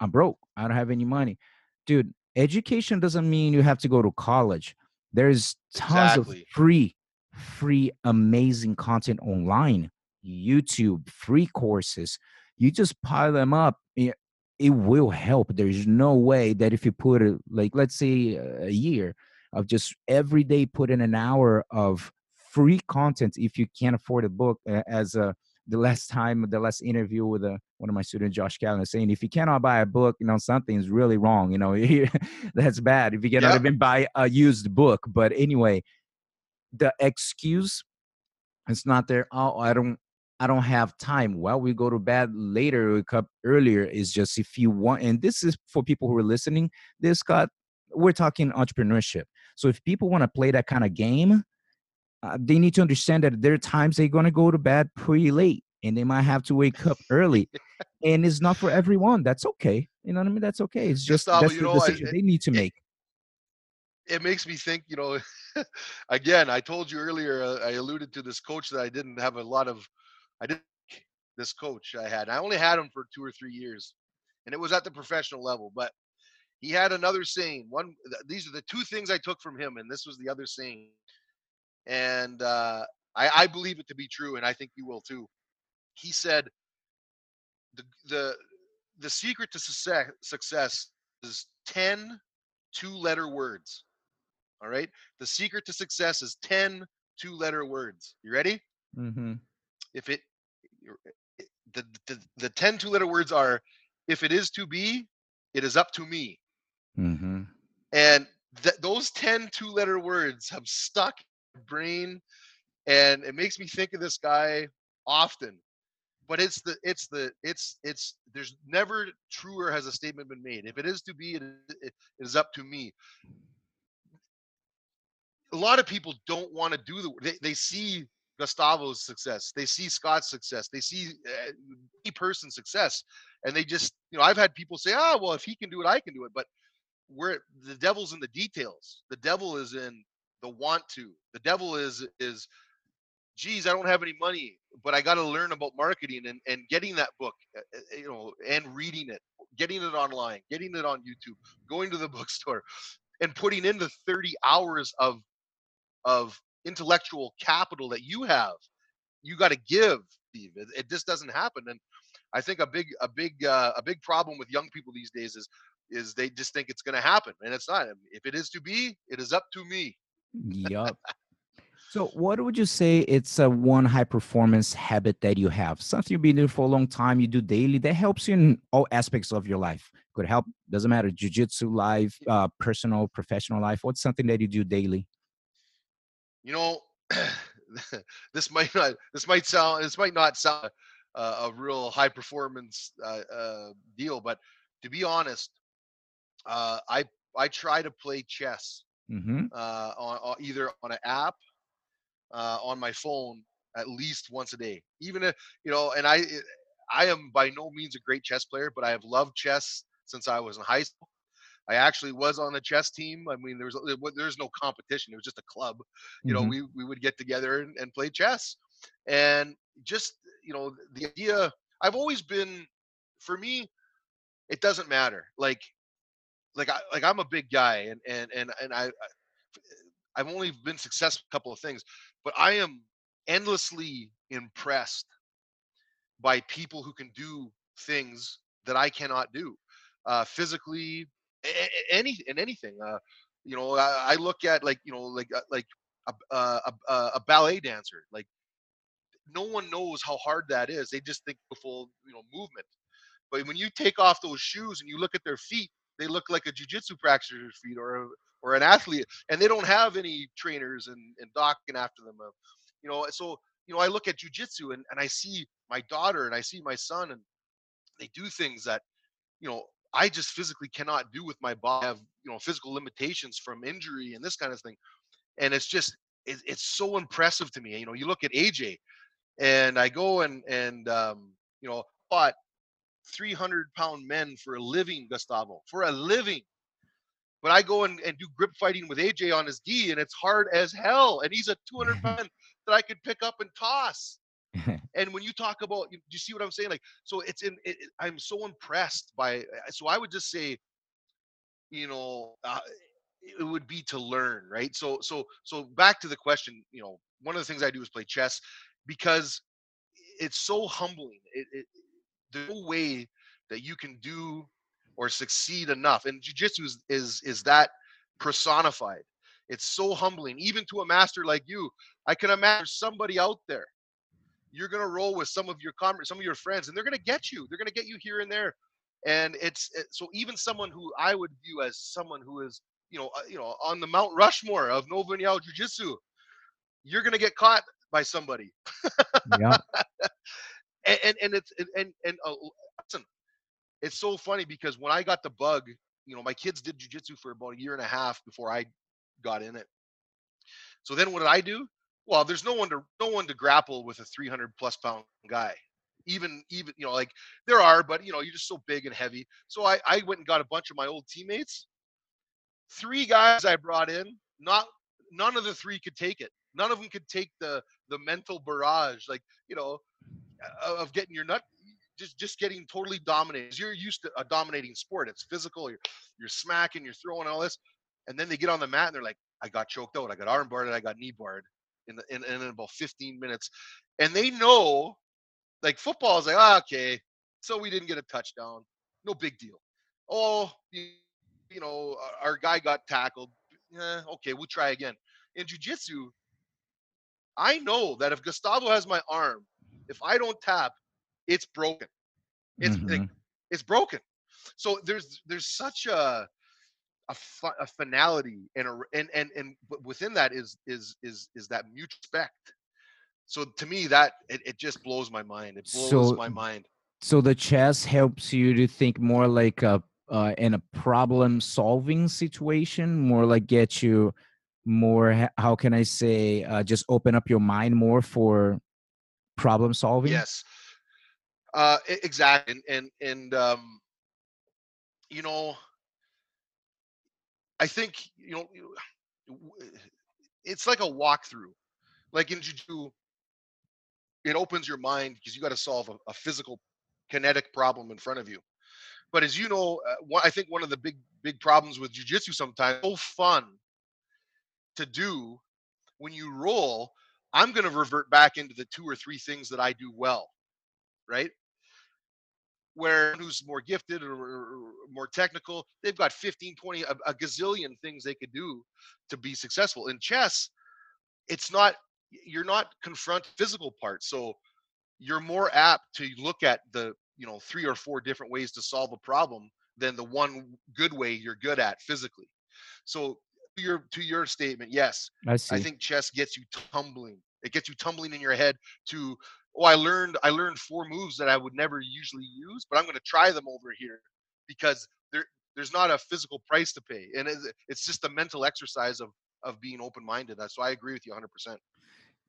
[SPEAKER 2] I'm broke. I don't have any money. Dude, education doesn't mean you have to go to college. There's tons exactly. of free, free, amazing content online, YouTube, free courses. You just pile them up. It, it will help. There's no way that if you put it, like, let's say a year of just every day put in an hour of free content if you can't afford a book as a the last time, the last interview with a, uh, one of my students, Josh Callen, saying if you cannot buy a book, you know something's really wrong. You know, (laughs) that's bad. If you cannot even buy a used book, but anyway, the excuse it's not there. Oh, I don't, I don't have time. Well, we go to bed later, wake up earlier. Is just if you want, and this is for people who are listening. This got, we're talking entrepreneurship. So if people want to play that kind of game, uh, they need to understand that there are times they're going to go to bed pretty late and they might have to wake up early and it's not for everyone. That's okay. You know what I mean? That's okay. It's just
[SPEAKER 3] Gustavo,
[SPEAKER 2] that's the
[SPEAKER 3] know, I- it-
[SPEAKER 2] they need to make.
[SPEAKER 3] it makes me think, you know, (laughs) again, I told you earlier, uh, I alluded to this coach that I didn't have a lot of, I didn't this coach I had. I only had him for two or three years, and it was at the professional level. But he had another saying. One, th- these are the two things I took from him, and this was the other saying. And uh, I, I believe it to be true, and I think you will too. He said, the the the secret to success success is ten two letter words. All right. The secret to success is ten two letter words. You ready?
[SPEAKER 2] Mm-hmm.
[SPEAKER 3] If it, the, the, the 10 two letter words are, if it is to be, it is up to me.
[SPEAKER 2] Mm-hmm.
[SPEAKER 3] And th- those 10 two letter words have stuck brain. And it makes me think of this guy often. But it's the, it's the, it's, it's, there's never truer has a statement been made. If it is to be, it is, it is up to me. A lot of people don't want to do the, they, they see Gustavo's success. They see Scott's success. They see uh, person's success, and they just, you know, I've had people say, "Ah, well, if he can do it, I can do it." But where the devil's in the details. The devil is in the want to. The devil is is, geez, I don't have any money, but I got to learn about marketing and and getting that book, uh, uh, you know, and reading it, getting it online, getting it on YouTube, going to the (laughs) bookstore, and putting in the 30 hours of of intellectual capital that you have. You got to give steve. It, it just doesn't happen. And i think a big a big uh, a big problem with young people these days is is they just think it's going to happen and it's not. If it is to be it is up to me
[SPEAKER 2] Yup. So, what would you say it's a one high performance habit that you have? Something you've been doing for a long time, you do daily that helps you in all aspects of your life. Could help, doesn't matter, jujitsu life, uh, personal, professional life. What's something that you do daily?
[SPEAKER 3] you know (laughs) this might not this might sound this might not sound uh, a real high performance uh, uh, deal but to be honest uh, i i try to play chess
[SPEAKER 2] Mm-hmm.
[SPEAKER 3] uh, on, on either on an app uh, on my phone at least once a day. Even if you know, and I I am by no means a great chess player, but I have loved chess since I was in high school. I actually was on the chess team. I mean, there was there wa- there's no competition. It was just a club. You know,
[SPEAKER 2] Mhm.
[SPEAKER 3] we we would get together and, and play chess, and just you know the idea. I've always been, for me, it doesn't matter. Like like I like I'm a big guy and and and and I I've only been successful a couple of things, but I am endlessly impressed by people who can do things that I cannot do, uh, physically, any and anything. Uh, you know, I, I look at like you know like uh, like a, a, a, a ballet dancer. Like no one knows how hard that is. They just think full you know movement. But when you take off those shoes and you look at their feet, they look like a jujitsu practitioner's feet or a, or an athlete, and they don't have any trainers and, and docking after them. Uh, you know, so you know, I look at jujitsu and, and I see my daughter and I see my son, and they do things that you know I just physically cannot do with my body. I have you know physical limitations from injury and this kind of thing, and it's just it, it's so impressive to me. You know, you look at AJ, and I go and and um, you know fought 300 pound men for a living, Gustavo, for a living. But I go and, and do grip fighting with AJ on his gi, and it's hard as hell. And he's a (laughs) 200 pound that I could pick up and toss. and when you talk about, you, you see what I'm saying? Like, so it's in. It, it- I'm so impressed by. So I would just say, you know, uh, it would be to learn, right? So, so, so back to the question. You know, one of the things I do is play chess because it's so humbling. It, it, there's no way that you can do or succeed enough, and jujitsu is, is is that personified. It's so humbling, even to a master like you. I can imagine somebody out there. You're gonna roll with some of your com- some of your friends, and they're gonna get you. They're gonna get you here and there, and it's it, so even someone who I would view as someone who is you know uh, you know on the Mount Rushmore of Nova União Jiu-Jitsu, you're gonna get caught by somebody
[SPEAKER 2] yeah. (laughs)
[SPEAKER 3] and and, and it's and and, uh, listen, it's so funny because when I got the bug, you know, my kids did jujitsu for about a year and a half before I got in it. So then what did I do? Well, there's no one to no one to grapple with a 300 plus pound guy. even even you know like there are but you know you're just so big and heavy so i i went and got a bunch of my old teammates three guys i brought in not none of the three could take it none of them could take the the mental barrage like you know of getting your nut just just getting totally dominated you're used to a dominating sport it's physical you're you're smacking you're throwing all this and then they get on the mat and they're like i got choked out i got arm barred i got knee barred in, the, in, in about 15 minutes and they know like football is like, oh, okay, so we didn't get a touchdown. No big deal. Oh, you, you know, our guy got tackled. Yeah, okay, we'll try again. In jujitsu, I know that if Gustavo has my arm, if I don't tap, it's broken. It's mm-hmm. like, it's broken. So there's there's such a a, a finality and a and and and within that is is is is that mutual respect so to me that it, it just blows my mind it blows so, my mind
[SPEAKER 2] so the chess helps you to think more like a uh, in a problem solving situation more like get you more how can i say uh, just open up your mind more for problem solving?
[SPEAKER 3] Yes. Uh exactly and and, and um you know i think you know it's like a walkthrough. Like in jiu it opens your mind because you got to solve a, a, physical kinetic problem in front of you. But as you know uh, i think one of the big big problems with jiu-jitsu sometimes so fun to do when you roll i'm going to revert back into the two or three things that i do well right? Where who's more gifted or, or, more technical they've got 15 20 a, a gazillion things they could do to be successful. In chess it's not you're not confront physical parts so you're more apt to look at the you know three or four different ways to solve a problem than the one good way you're good at physically. So your to your statement yes
[SPEAKER 2] I, see.
[SPEAKER 3] I think chess gets you tumbling. It gets you tumbling in your head to oh i learned i learned four moves that i would never usually use but i'm going to try them over here because there there's not a physical price to pay and it's just a mental exercise of of being open minded That's so i agree with you 100%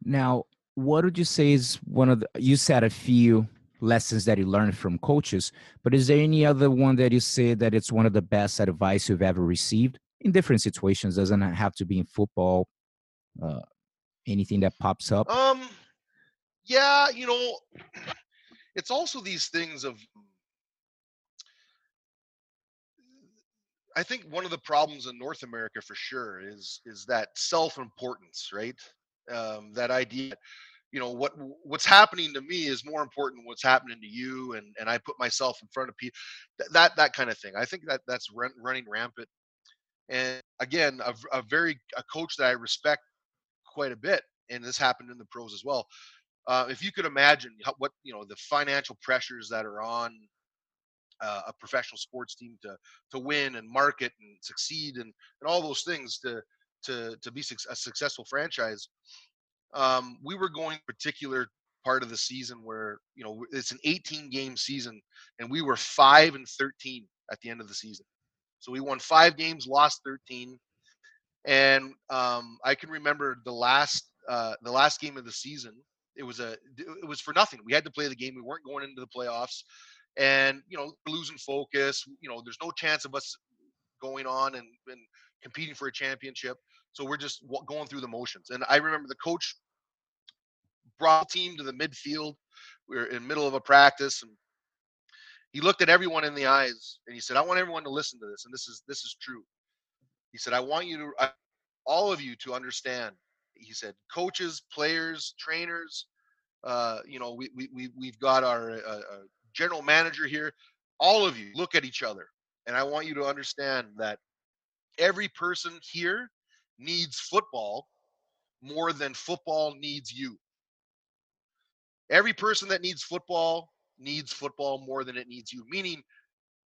[SPEAKER 2] now, what would you say is one of the, you said a few lessons that you learned from coaches, but is there any other one that you say that it's one of the best advice you've ever received in different situations? Doesn't have to be in football, uh, anything that pops up?
[SPEAKER 3] Um, yeah, you know, it's also these things of, I think one of the problems in North America for sure is is that self-importance, right? um, that idea you know what what's happening to me is more important than what's happening to you and and i put myself in front of people that that kind of thing i think that that's run, running rampant and again a, a very a coach that i respect quite a bit and this happened in the pros as well uh, if you could imagine how, what you know the financial pressures that are on uh, a professional sports team to to win and market and succeed and and all those things to to to be a successful franchise. Um, we were going particular part of the season where you know it's an 18 game season and we were 5 and 13 at the end of the season so we won five games lost 13 and um, i can remember the last uh, the last game of the season it was a it was for nothing we had to play the game we weren't going into the playoffs and you know losing focus you know there's no chance of us going on and, and competing for a championship so we're just going through the motions. And I remember the coach brought the team to the midfield. We were in middle of a practice and he looked at everyone in the eyes and he said, I want everyone to listen to this. And this is, this is true. He said, I want you to, I, all of you to understand. He said, coaches, players, trainers, uh, you know, we, we, we, we've got our uh, uh, general manager here. All of you look at each other. And I want you to understand that every person here needs football more than football needs you. Every person that needs football needs football more than it needs you, meaning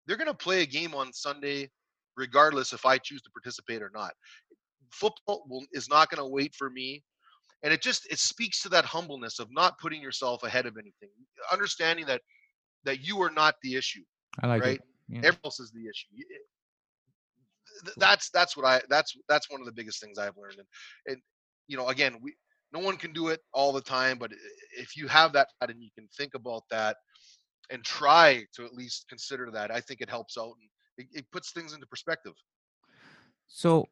[SPEAKER 3] they're going to play a game on Sunday regardless if I choose to participate or not. Football will, is not going to wait for me. And it just it speaks to that humbleness of not putting yourself ahead of anything, understanding that that you are not the issue.
[SPEAKER 2] I like
[SPEAKER 3] right?
[SPEAKER 2] it. Yeah.
[SPEAKER 3] Everyone else is the issue that's that's what I that's that's one of the biggest things I've learned. And and you know, again, we no one can do it all the time, but if you have that and you can think about that and try to at least consider that, I think it helps out and it, it puts things into perspective.
[SPEAKER 2] So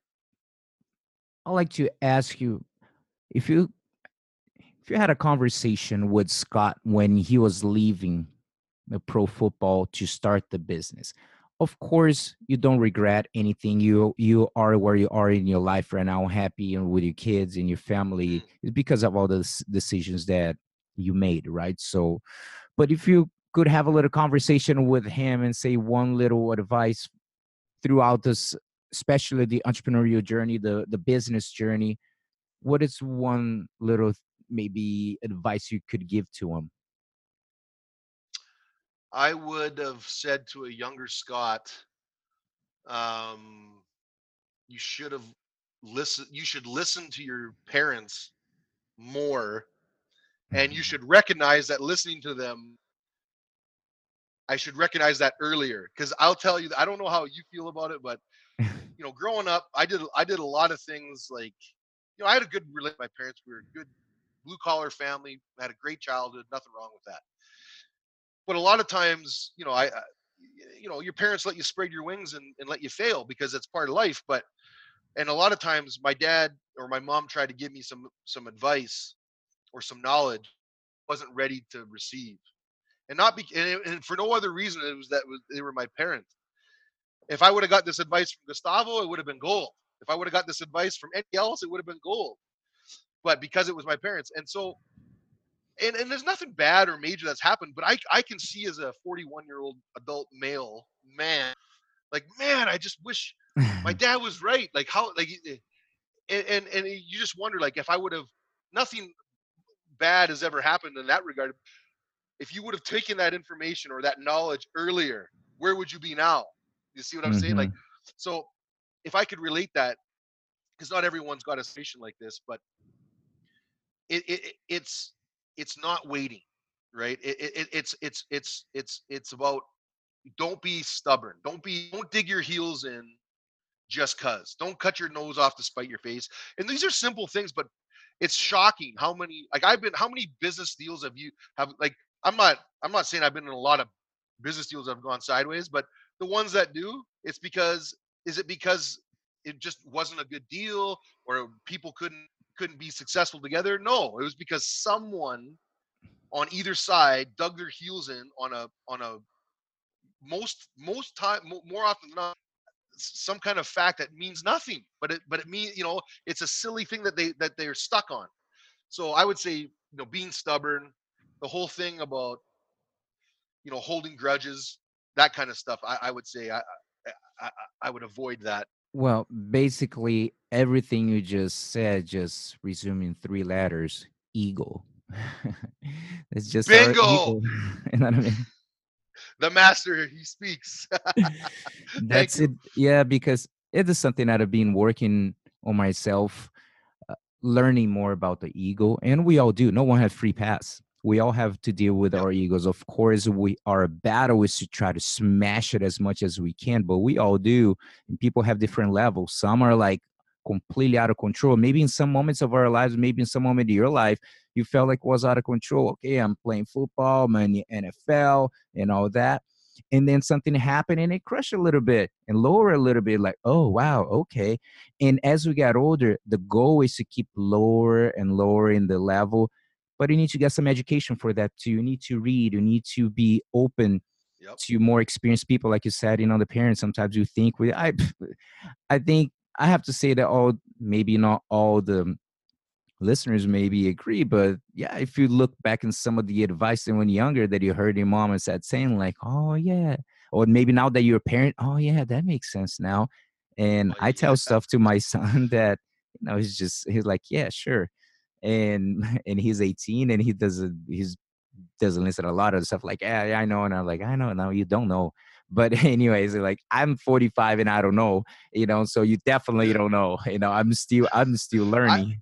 [SPEAKER 2] I'd like to ask you if you if you had a conversation with Scott when he was leaving the pro football to start the business. Of course, you don't regret anything. You you are where you are in your life right now, happy and with your kids and your family.
[SPEAKER 3] Mm.
[SPEAKER 2] It's because of all the decisions that you made, right? So, but if you could have a little conversation with him and say one little advice throughout this, especially the entrepreneurial journey, the the business journey, what is one little maybe advice you could give to him?
[SPEAKER 3] I would have said to a younger Scott, um, you should have listened. You should listen to your parents more, and you mm-hmm. should recognize that listening to them. I should recognize that earlier because I'll tell you. I don't know how you feel about it, but (laughs) you know, growing up, I did I did a lot of things like, you know, I had a good relationship with my parents. We were a good blue collar family, had a great childhood, nothing wrong with that. But a lot of times, you know, I, you know, your parents let you spread your wings and, and let you fail because it's part of life. But and a lot of times my dad or my mom tried to give me some some advice or some knowledge wasn't ready to receive and not be and, and for no other reason it was that was, they were my parents if i would have got this advice from gustavo it would have been gold if i would have got this advice from any else it would have been gold but because it was my parents. And so, and, and there's nothing bad or major that's happened, but I, I can see as a 41 year old adult male man, like, man, I just wish my (laughs) dad was right. Like how, like, and, and, and you just wonder, like, if I would have, nothing bad has ever happened in that regard. If you would have taken that information or that knowledge earlier, where would you be now? You see what I'm mm-hmm. saying? Like, mm-hmm. so if I could relate that, because not everyone's got a situation like this, but it, it it's it's not waiting, right? It, it, it's it's it's it's it's about don't be stubborn. Don't be don't dig your heels in just cuz. Don't cut your nose off to spite your face. And these are simple things, but it's shocking how many like I've been how many business deals have you have like I'm not I'm not saying I've been in a lot of business deals that have gone sideways, but the ones that do, it's because is it because it just wasn't a good deal or people couldn't couldn't be successful together. No, it was because someone on either side dug their heels in on a on a most most time more often than not some kind of fact that means nothing but it but it means you know it's a silly thing that they that they're stuck on so i would say you know being stubborn the whole thing about you know holding grudges that kind of stuff i, I would say I, I i would avoid that
[SPEAKER 2] well, basically everything you just said, just resuming three letters, eagle. (laughs) it's just
[SPEAKER 3] bingo. (laughs)
[SPEAKER 2] you know what I mean?
[SPEAKER 3] The master, he speaks. (laughs)
[SPEAKER 2] That's it. Yeah, because it is something that I've been working on myself, uh, learning more about the ego, and we all do. No one has free pass we all have to deal with our egos. Of course we our battle is to try to smash it as much as we can but we all do and people have different levels. Some are like completely out of control. Maybe in some moments of our lives maybe in some moment of your life you felt like was out of control. Okay i'm playing football i'm in the nfl and all that and then something happened and it crushed a little bit and lower a little bit like oh wow okay. And as we got older the goal is to keep lower and lower in the level but you need to get some education for that too. You need to read you need to be open yep. to more experienced people like you said you know the parents sometimes you think we i (laughs) i think i have to say that all maybe not all the listeners maybe agree but yeah if you look back in some of the advice when younger that you heard your mom and said saying like oh yeah or maybe now that you're a parent oh yeah that makes sense now and oh, i tell stuff to my (laughs) son that you know he's just he's like yeah sure and (laughs) and he's 18 and he doesn't he's doesn't listen to a lot of stuff like yeah, yeah I know and I'm like I know no you don't know. But (laughs) anyways like I'm 45 and I don't know you know so you definitely don't know you know I'm still I'm still learning.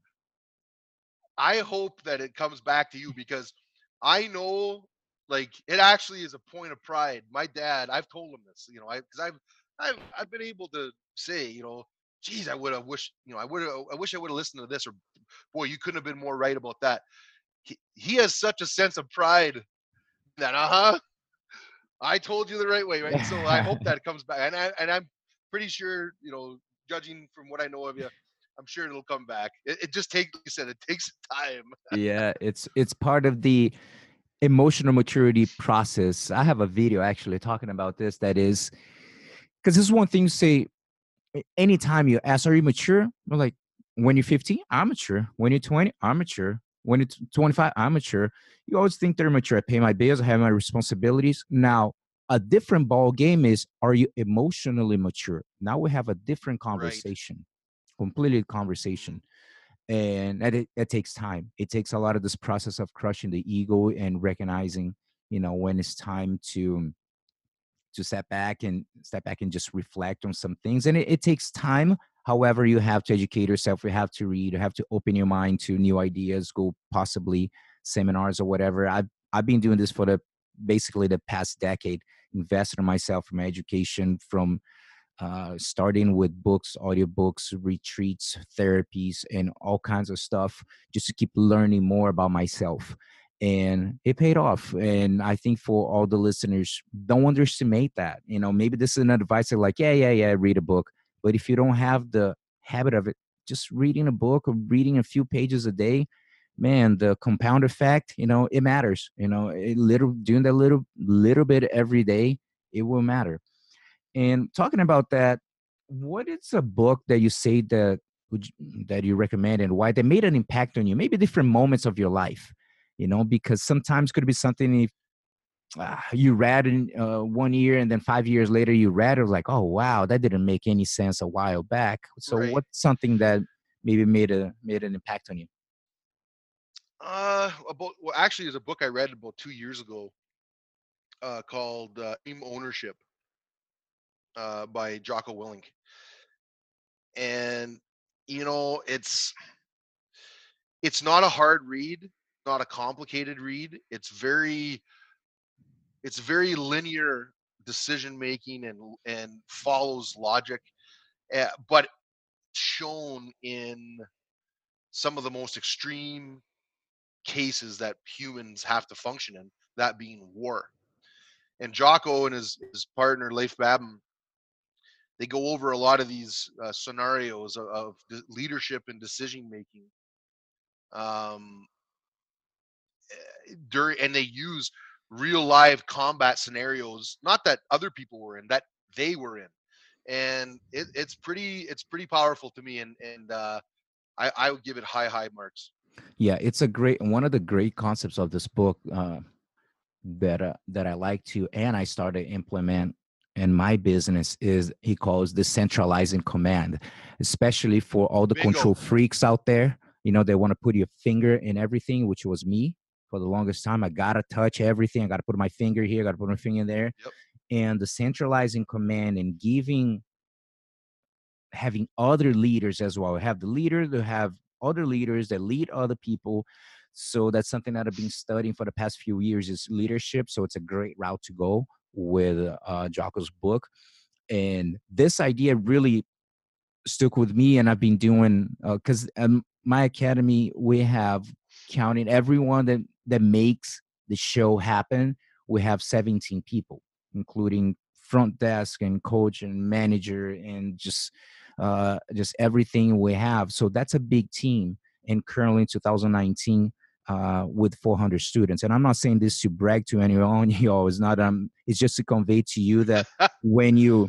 [SPEAKER 3] I, I hope that it comes back to you because I know like it actually is a point of pride. My dad I've told him this you know I because I've I've I've been able to say you know geez, I would have wished, you know, I would have, I wish I would have listened to this, or boy, you couldn't have been more right about that. He, he has such a sense of pride that, uh huh, I told you the right way, right? So I hope (laughs) that comes back, and I and I'm pretty sure, you know, judging from what I know of you, I'm sure it'll come back. It, it just takes, like you said, it takes (laughs) time.
[SPEAKER 2] yeah, it's it's part of the emotional maturity process. I have a video actually talking about this. That is because this is one thing you say anytime you ask, Are you mature? We're like, When you're 15, I'm mature. When you're 20, I'm mature. When you're 25, I'm mature. You always think they're mature. I pay my bills, I have my responsibilities. Now, a different ball game is Are you emotionally mature? Now we have a different conversation, right. completely conversation and that it, it takes time it takes a lot of this process of crushing the ego and recognizing you know when it's time to to step back and step back and just reflect on some things and it, it takes time however you have to educate yourself you have to read you have to open your mind to new ideas go possibly seminars or whatever i've i've been doing this for the basically the past decade invested in myself from education from uh, starting with books, audiobooks, retreats, therapies, and all kinds of stuff just to keep learning more about myself. And it paid off. And I think for all the listeners, don't underestimate that. You know, maybe this is an advice that like, yeah, yeah, yeah, read a book. But if you don't have the habit of it, just reading a book or reading a few pages a day, man, the compound effect, you know, it matters. You know, it little doing that little little bit every day, it will matter. And talking about that, what is a book that you say that that you recommend and why they made an impact on you? Maybe different moments of your life, you know, because sometimes could be something if uh, you read in uh, one year and then five years later you read it like, oh wow, that didn't make any sense a while back. So right. what's something that maybe made a made an impact on you?
[SPEAKER 3] Uh, about well, actually, there's a book I read about two years ago uh, called uh, "Team Ownership." uh, by Jocko Willink. And you know, it's it's not a hard read, not a complicated read. It's very it's very linear decision making and and follows logic, uh, but shown in some of the most extreme cases that humans have to function in, that being war. And Jocko and his, his partner Leif Babin they go over a lot of these uh, scenarios of, of, leadership and decision making um, during and they use real live combat scenarios not that other people were in that they were in and it, it's pretty it's pretty powerful to me and and uh, I, I would give it high high marks
[SPEAKER 2] yeah it's a great one of the great concepts of this book uh, that uh, that i like to and i started implement in my business is he calls decentralizing command, especially for all the Bingo. control freaks out there. You know, they want to put your finger in everything, which was me for the longest time. I gotta touch everything. I gotta put my finger here. I gotta put my finger there. Yep. And the centralizing command and giving, having other leaders as well. We have the leader to have other leaders that lead other people. So that's something that I've been studying for the past few years is leadership. So it's a great route to go with uh, Jocko's book. And this idea really stuck with me, and I've been doing because uh, um, my academy we have counting everyone that that makes the show happen. We have 17 people, including front desk and coach and manager and just uh, just everything we have. So that's a big team. And currently in 2019, uh, with 400 students. And I'm not saying this to brag to anyone, (laughs) y'all. It's not. Um, it's just to convey to you that (laughs) when you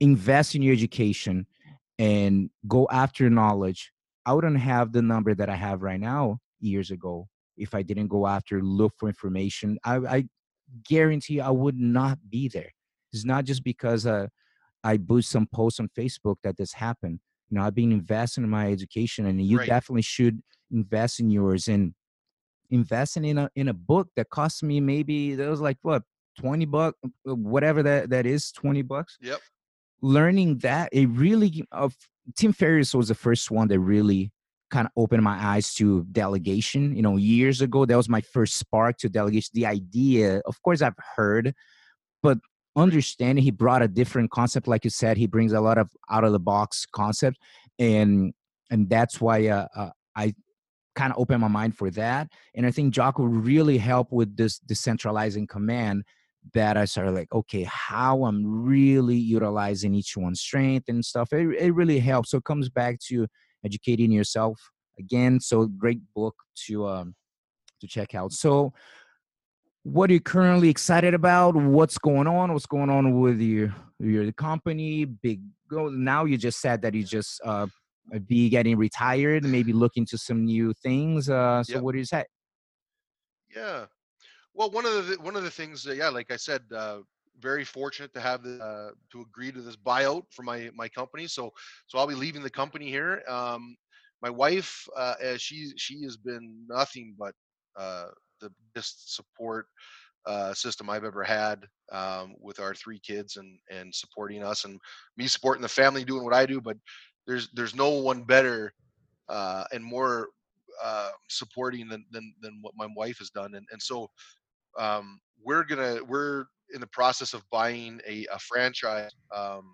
[SPEAKER 2] invest in your education and go after knowledge, I wouldn't have the number that I have right now years ago if I didn't go after look for information. I, I guarantee I would not be there. It's not just because uh, I boost some posts on Facebook that this happened. You know, I've been investing in my education, and you right. definitely should invest in yours and investing in a in a book that cost me maybe that was like what 20 bucks uh, whatever that that is 20 bucks
[SPEAKER 3] yep
[SPEAKER 2] learning that it really uh, tim ferriss was the first one that really kind of opened my eyes to delegation you know years ago that was my first spark to delegation the idea of course i've heard but understanding he brought a different concept like you said he brings a lot of out of the box concept and and that's why uh, uh, i kind of opened my mind for that and i think Jock jocko really helped with this decentralizing command that i started like okay how i'm really utilizing each one's strength and stuff. It, it really helps so it comes back to educating yourself again so great book to um to check out. So what are you currently excited about? What's going on? What's going on with your your company? Big go now you just said that you just uh be getting retired maybe looking to some new things uh so
[SPEAKER 3] Yep.
[SPEAKER 2] what do you say?
[SPEAKER 3] Yeah. Well, one of the one of the things, uh, yeah, like I said, uh, very fortunate to have the uh, to agree to this buyout for my my company. So so I'll be leaving the company here. Um, my wife, uh, she she has been nothing but uh, the best support uh, system I've ever had um, with our three kids and and supporting us and me supporting the family doing what I do. But there's there's no one better uh, and more uh, supporting than, than than what my wife has done. And and so um, we're gonna we're in the process of buying a, a franchise um,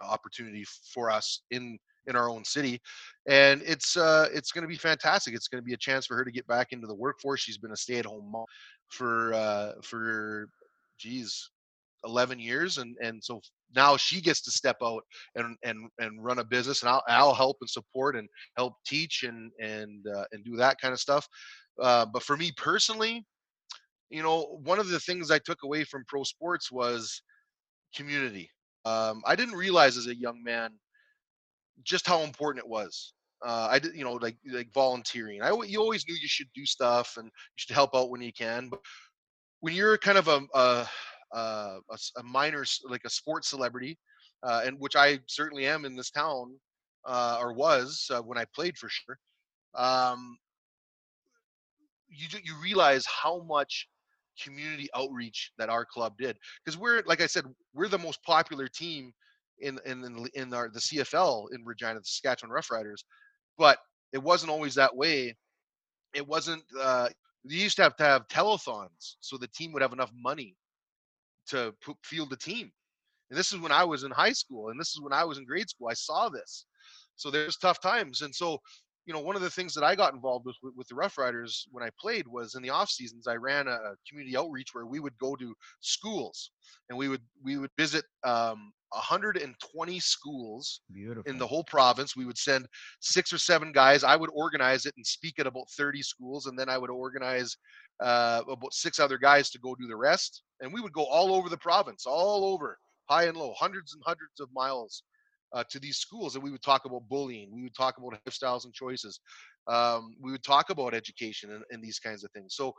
[SPEAKER 3] opportunity for us in in our own city and it's uh it's going to be fantastic. It's going to be a chance for her to get back into the workforce. She's been a stay-at-home mom for uh for geez 11 years and and so now she gets to step out and and and run a business and I'll, I'll help and support and help teach and and uh, and do that kind of stuff. Uh, but for me personally you know one of the things i took away from pro sports was community. Um, i didn't realize as a young man just how important it was. Uh, i did you know like like volunteering. I you always knew you should do stuff and you should help out when you can but when you're kind of a a a minor like a sports celebrity uh, and which i certainly am in this town uh, or was uh, when i played for sure um, you you realize how much community outreach that our club did because we're like I said we're the most popular team in in in, our the CFL in Regina the Saskatchewan Roughriders but it wasn't always that way. It wasn't uh you used to have to have telethons so the team would have enough money to pu- field a team. And this is when I was in high school and this is when I was in grade school I saw this. So there's tough times and so you know one of the things that I got involved with with, the Roughriders when I played was in the off seasons I ran a, a community outreach where we would go to schools and we would we would visit um 120 schools
[SPEAKER 2] beautiful
[SPEAKER 3] in the whole province. We would send six or seven guys. I would organize it and speak at about 30 schools, and then I would organize uh, about six other guys to go do the rest. And we would go all over the province, all over, high and low, hundreds and hundreds of miles uh, to these schools. And we would talk about bullying. We would talk about lifestyles and choices. Um, we would talk about education and, and these kinds of things. So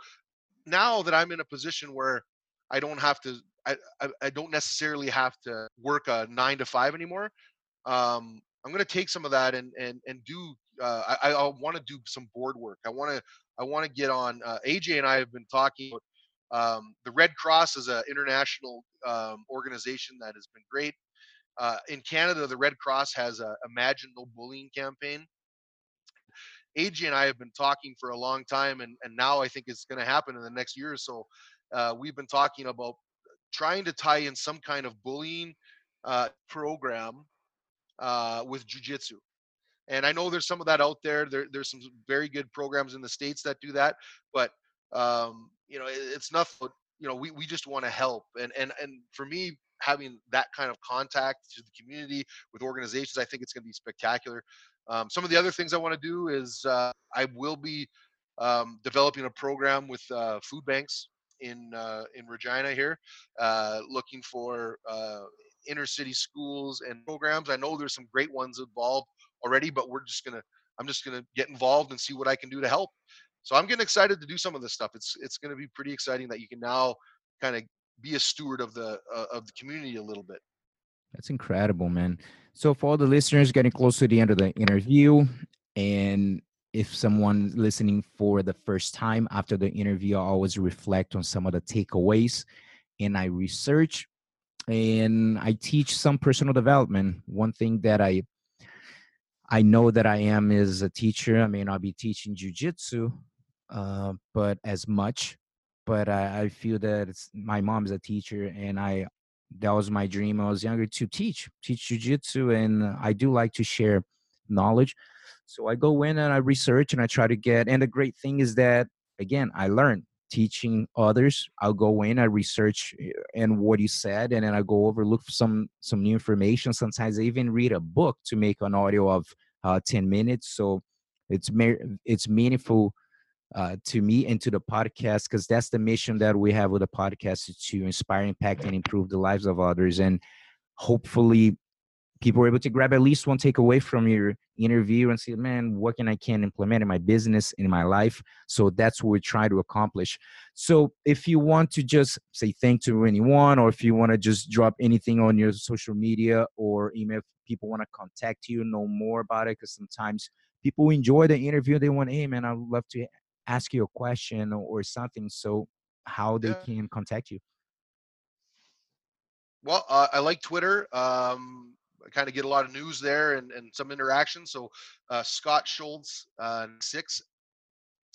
[SPEAKER 3] now that I'm in a position where I don't have to, I, I, I don't necessarily have to work a nine to five anymore um, I'm going to take some of that and and and do. Uh, I, I want to do some board work. I want to I want to get on. Uh, AJ and I have been talking. About, um, the Red Cross is an international um, organization that has been great. Uh, in Canada, the Red Cross has a Imagine No Bullying campaign. AJ and I have been talking for a long time, and and now I think it's going to happen in the next year or so. Uh, we've been talking about trying to tie in some kind of bullying uh, program uh, with jujitsu. And I know there's some of that out there. There there's some very good programs in the states that do that, but um, you know, it, it's nothing. You know, we, we just want to help. And and and for me, having that kind of contact to the community with organizations, I think it's going to be spectacular. Um, some of the other things I want to do is uh, I will be um, developing a program with uh, food banks in uh, in Regina here, uh, looking for uh, inner city schools and programs. I know there's some great ones involved already, but we're just gonna I'm just gonna get involved and see what I can do to help. So I'm getting excited to do some of this stuff. It's it's gonna be pretty exciting that you can now kind of be a steward of the uh, of the community a little bit.
[SPEAKER 2] That's incredible, man. So for all the listeners getting close to the end of the interview, and if someone listening for the first time after the interview, I always reflect on some of the takeaways and I research and I teach some personal development. One thing that I I know that I am is a teacher. I may not be teaching jujitsu, uh, but as much. but I, I feel that my mom's a teacher, and I that was my dream. I was younger to teach teach jujitsu, and I do like to share knowledge. So I go in and I research and I try to get. And the great thing is that again, I learn teaching others. I'll go in, I research eh, and what you said, and then I go over look for some some new information. Sometimes I even read a book to make an audio of uh, ten minutes. So it's it's meaningful uh, to me and to the podcast because that's the mission that we have with the podcast to inspire, impact, and improve the lives of others. And hopefully, people are able to grab at least one takeaway from your interview and say, man, what can I can implement in my business, in my life? So that's what we try to accomplish. So if you want to just say thank to anyone, or if you want to just drop anything on your social media or email, people want to contact you, know more about it, because sometimes people enjoy the interview. They want, hey man, I'd love to ask you a question or something. So how they yeah. can contact you?
[SPEAKER 3] Well, uh, I like Twitter. Um, I kind of get a lot of news there and, and some interaction. So uh, Scott Schultz uh, six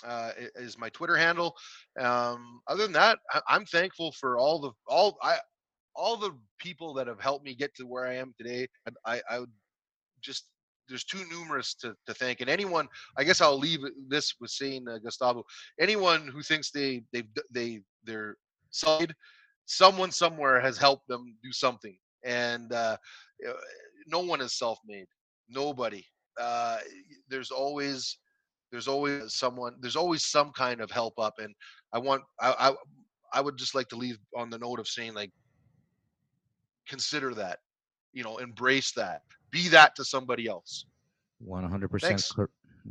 [SPEAKER 3] uh, is my Twitter handle. Um, other than that, I, am thankful for all the all I all the people that have helped me get to where I am today. I, I, I would just there's too numerous to, to thank and anyone i guess i'll leave this with saying uh, gustavo anyone who thinks they they they they're side someone somewhere has helped them do something and uh, uh, no one is self-made nobody uh, there's always there's always someone there's always some kind of help up and i want I, I i would just like to leave on the note of saying like consider that you know embrace that be that to somebody else
[SPEAKER 2] 100% cor-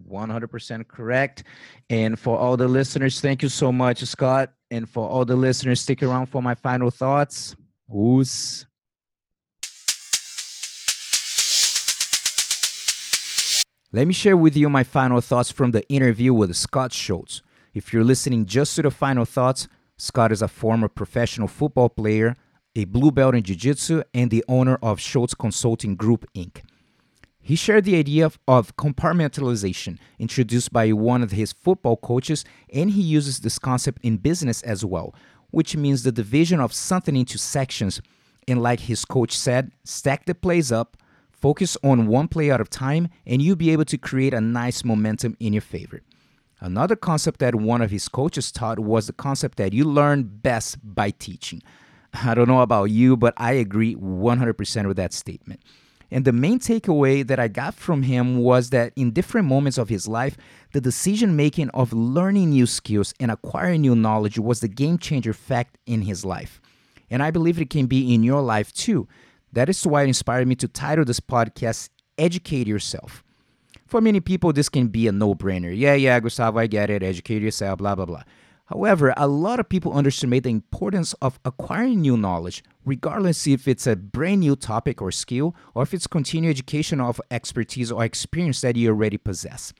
[SPEAKER 2] 100% correct and for all the listeners thank you so much scott and for all the listeners stick around for my final thoughts Oss. Let me share with you my final thoughts from the interview with Scott Schultz. If you're listening just to the final thoughts, Scott is a former professional football player, a blue belt in Jiu Jitsu, and the owner of Schultz Consulting Group, Inc. He shared the idea of, of, compartmentalization introduced by one of his football coaches, and he uses this concept in business as well, which means the division of something into sections. And like his coach said, stack the plays up, focus on one play at a time, and you'll be able to create a nice momentum in your favor. Another concept that one of his coaches taught was the concept that you learn best by teaching. I don't know about you, but I agree 100% with that statement. And the main takeaway that I got from him was that in different moments of his life, the decision making of learning new skills and acquiring new knowledge was the game changer fact in his life. And I believe it can be in your life too. That is why it inspired me to title this podcast Educate Yourself. For many people, this can be a no brainer. Yeah, yeah, Gustavo, I get it. Educate yourself, blah, blah, blah. However, a lot of people underestimate the importance of acquiring new knowledge, regardless if it's a brand new topic or skill, or if it's continued education of expertise or experience that you already possess.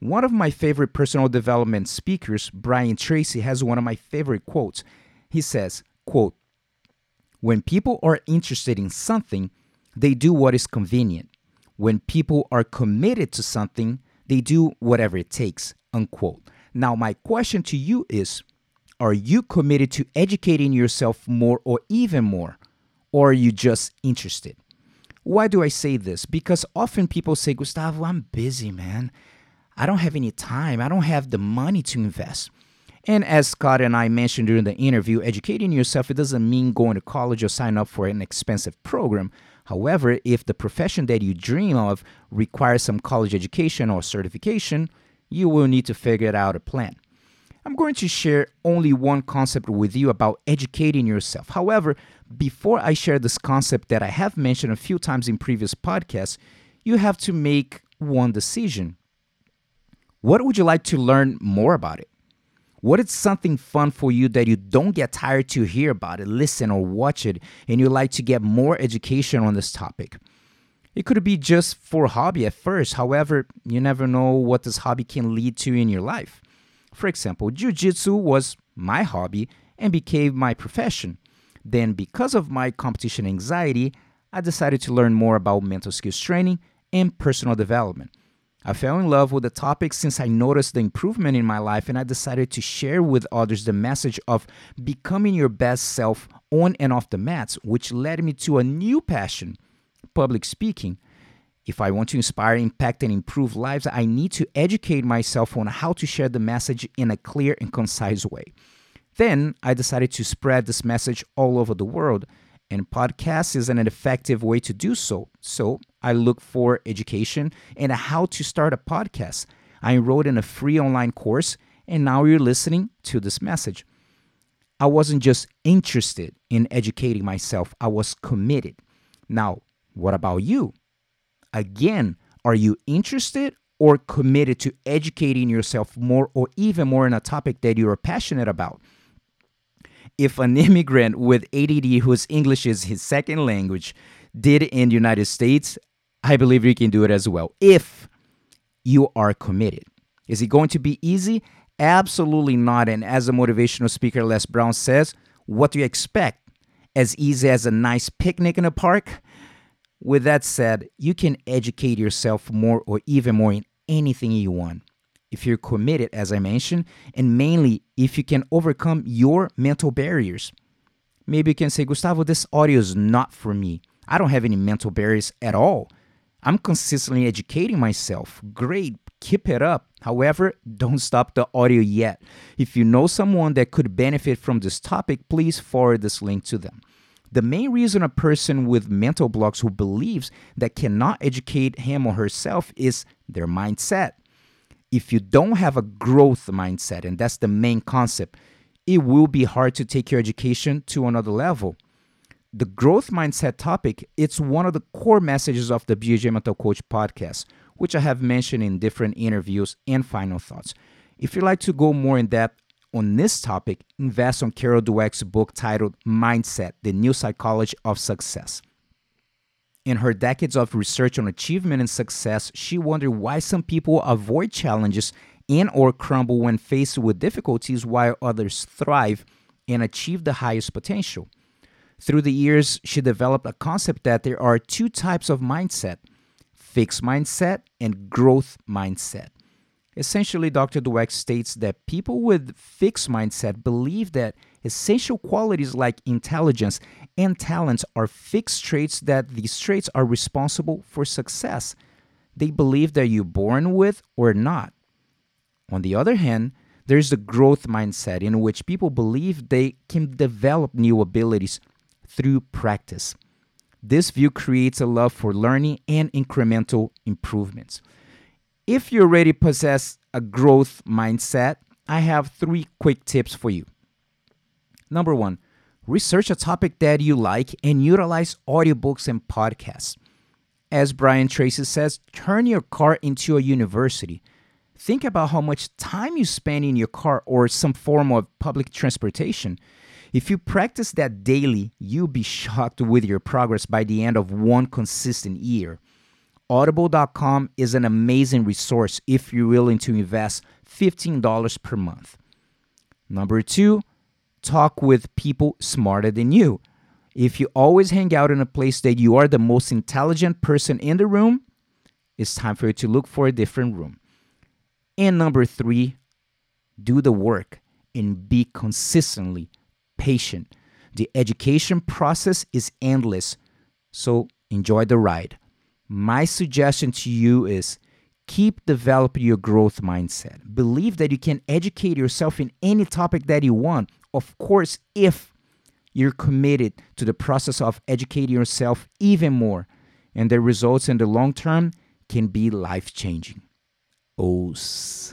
[SPEAKER 2] One of my favorite personal development speakers, Brian Tracy, has one of my favorite quotes. He says, quote, When people are interested in something, they do what is convenient. When people are committed to something, they do whatever it takes, unquote. Now, my question to you is Are you committed to educating yourself more or even more? Or are you just interested? Why do I say this? Because often people say, Gustavo, I'm busy, man. I don't have any time. I don't have the money to invest. And as Scott and I mentioned during the interview, educating yourself, it doesn't mean going to college or sign up for an expensive program. However, if the profession that you dream of requires some college education or certification, you will need to figure out a plan. I'm going to share only one concept with you about educating yourself. However, before I share this concept that I have mentioned a few times in previous podcasts, you have to make one decision. What would you like to learn more about it? What is something fun for you that you don't get tired to hear about it, listen, or watch it, and you like to get more education on this topic? It could be just for hobby at first. However, you never know what this hobby can lead to in your life. For example, jiu-jitsu was my hobby and became my profession. Then because of my competition anxiety, I decided to learn more about mental skills training and personal development. I fell in love with the topic since I noticed the improvement in my life and I decided to share with others the message of becoming your best self on and off the mats, which led me to a new passion public speaking. If I want to inspire, impact, and improve lives, I need to educate myself on how to share the message in a clear and concise way. Then I decided to spread this message all over the world, and podcast is an effective way to do so. So I look for education and how to start a podcast. I enrolled in a free online course, and now you're listening to this message. I wasn't just interested in educating myself, I was committed. Now, what about you? Again, are you interested or committed to educating yourself more or even more in a topic that you are passionate about? If an (laughs) immigrant with ADD whose English is his second language did in the United States, I believe you can do it as well if you are committed. Is it going to be easy? Absolutely not. And as a motivational speaker, Les Brown says, what do you expect? As easy as a nice picnic in a park? With that said, you can educate yourself more or even more in anything you want. If you're committed, as I mentioned, and mainly if you can overcome your mental barriers. Maybe you can say, Gustavo, this audio is not for me. I don't have any mental barriers at all. I'm consistently educating myself. Great, keep it up. However, (laughs) don't stop the audio yet. If you know someone that could benefit from this topic, please forward this link to them. The main reason a person with mental blocks who believes that cannot educate him or herself is their mindset. If you don't have a growth mindset, and that's the main concept, it will be hard to take your education to another level. The growth mindset topic, it's one of the core messages of the BJJ Mental Coach podcast, which I have mentioned in different interviews and final thoughts. If you'd like to go more in depth on this topic, invest on Carol Dweck's book titled Mindset The New Psychology of Success. In her decades of research on achievement and success, she wondered why some people avoid challenges and or crumble when faced with difficulties while others thrive and achieve the highest potential. Through the years, she developed a concept that there are two types of mindset fixed mindset and growth mindset. Essentially, Dr. Dweck states that people with fixed mindset believe that essential qualities like intelligence and talents are fixed traits that these traits are responsible for success. They believe that you're born with or not. On the other hand, there's the growth mindset in which people believe they can develop new abilities through practice. This view creates a love for learning and incremental improvements. If you already possess a growth mindset, I have three quick tips for you. Number one, research a topic that you like and utilize audiobooks and podcasts. As Brian Tracy says, turn your car into a university. Think about how much time you spend in your car or some form of public transportation. If you practice that daily, you'll be shocked with your progress by the end of one consistent year. Audible.com is an amazing resource if you're willing to invest $15 per month. Number two, talk with people smarter than you. If you always hang out in a place that you are the most intelligent person in the room, it's time for you to look for a different room. And number three, do the work and be consistently patient. The education process is endless, so enjoy the ride my suggestion to you is keep developing your growth mindset. Believe that you can educate yourself in any topic that you want. Of course, if you're committed to the process of educating yourself even more, and the results in the long term can be life changing. Oss.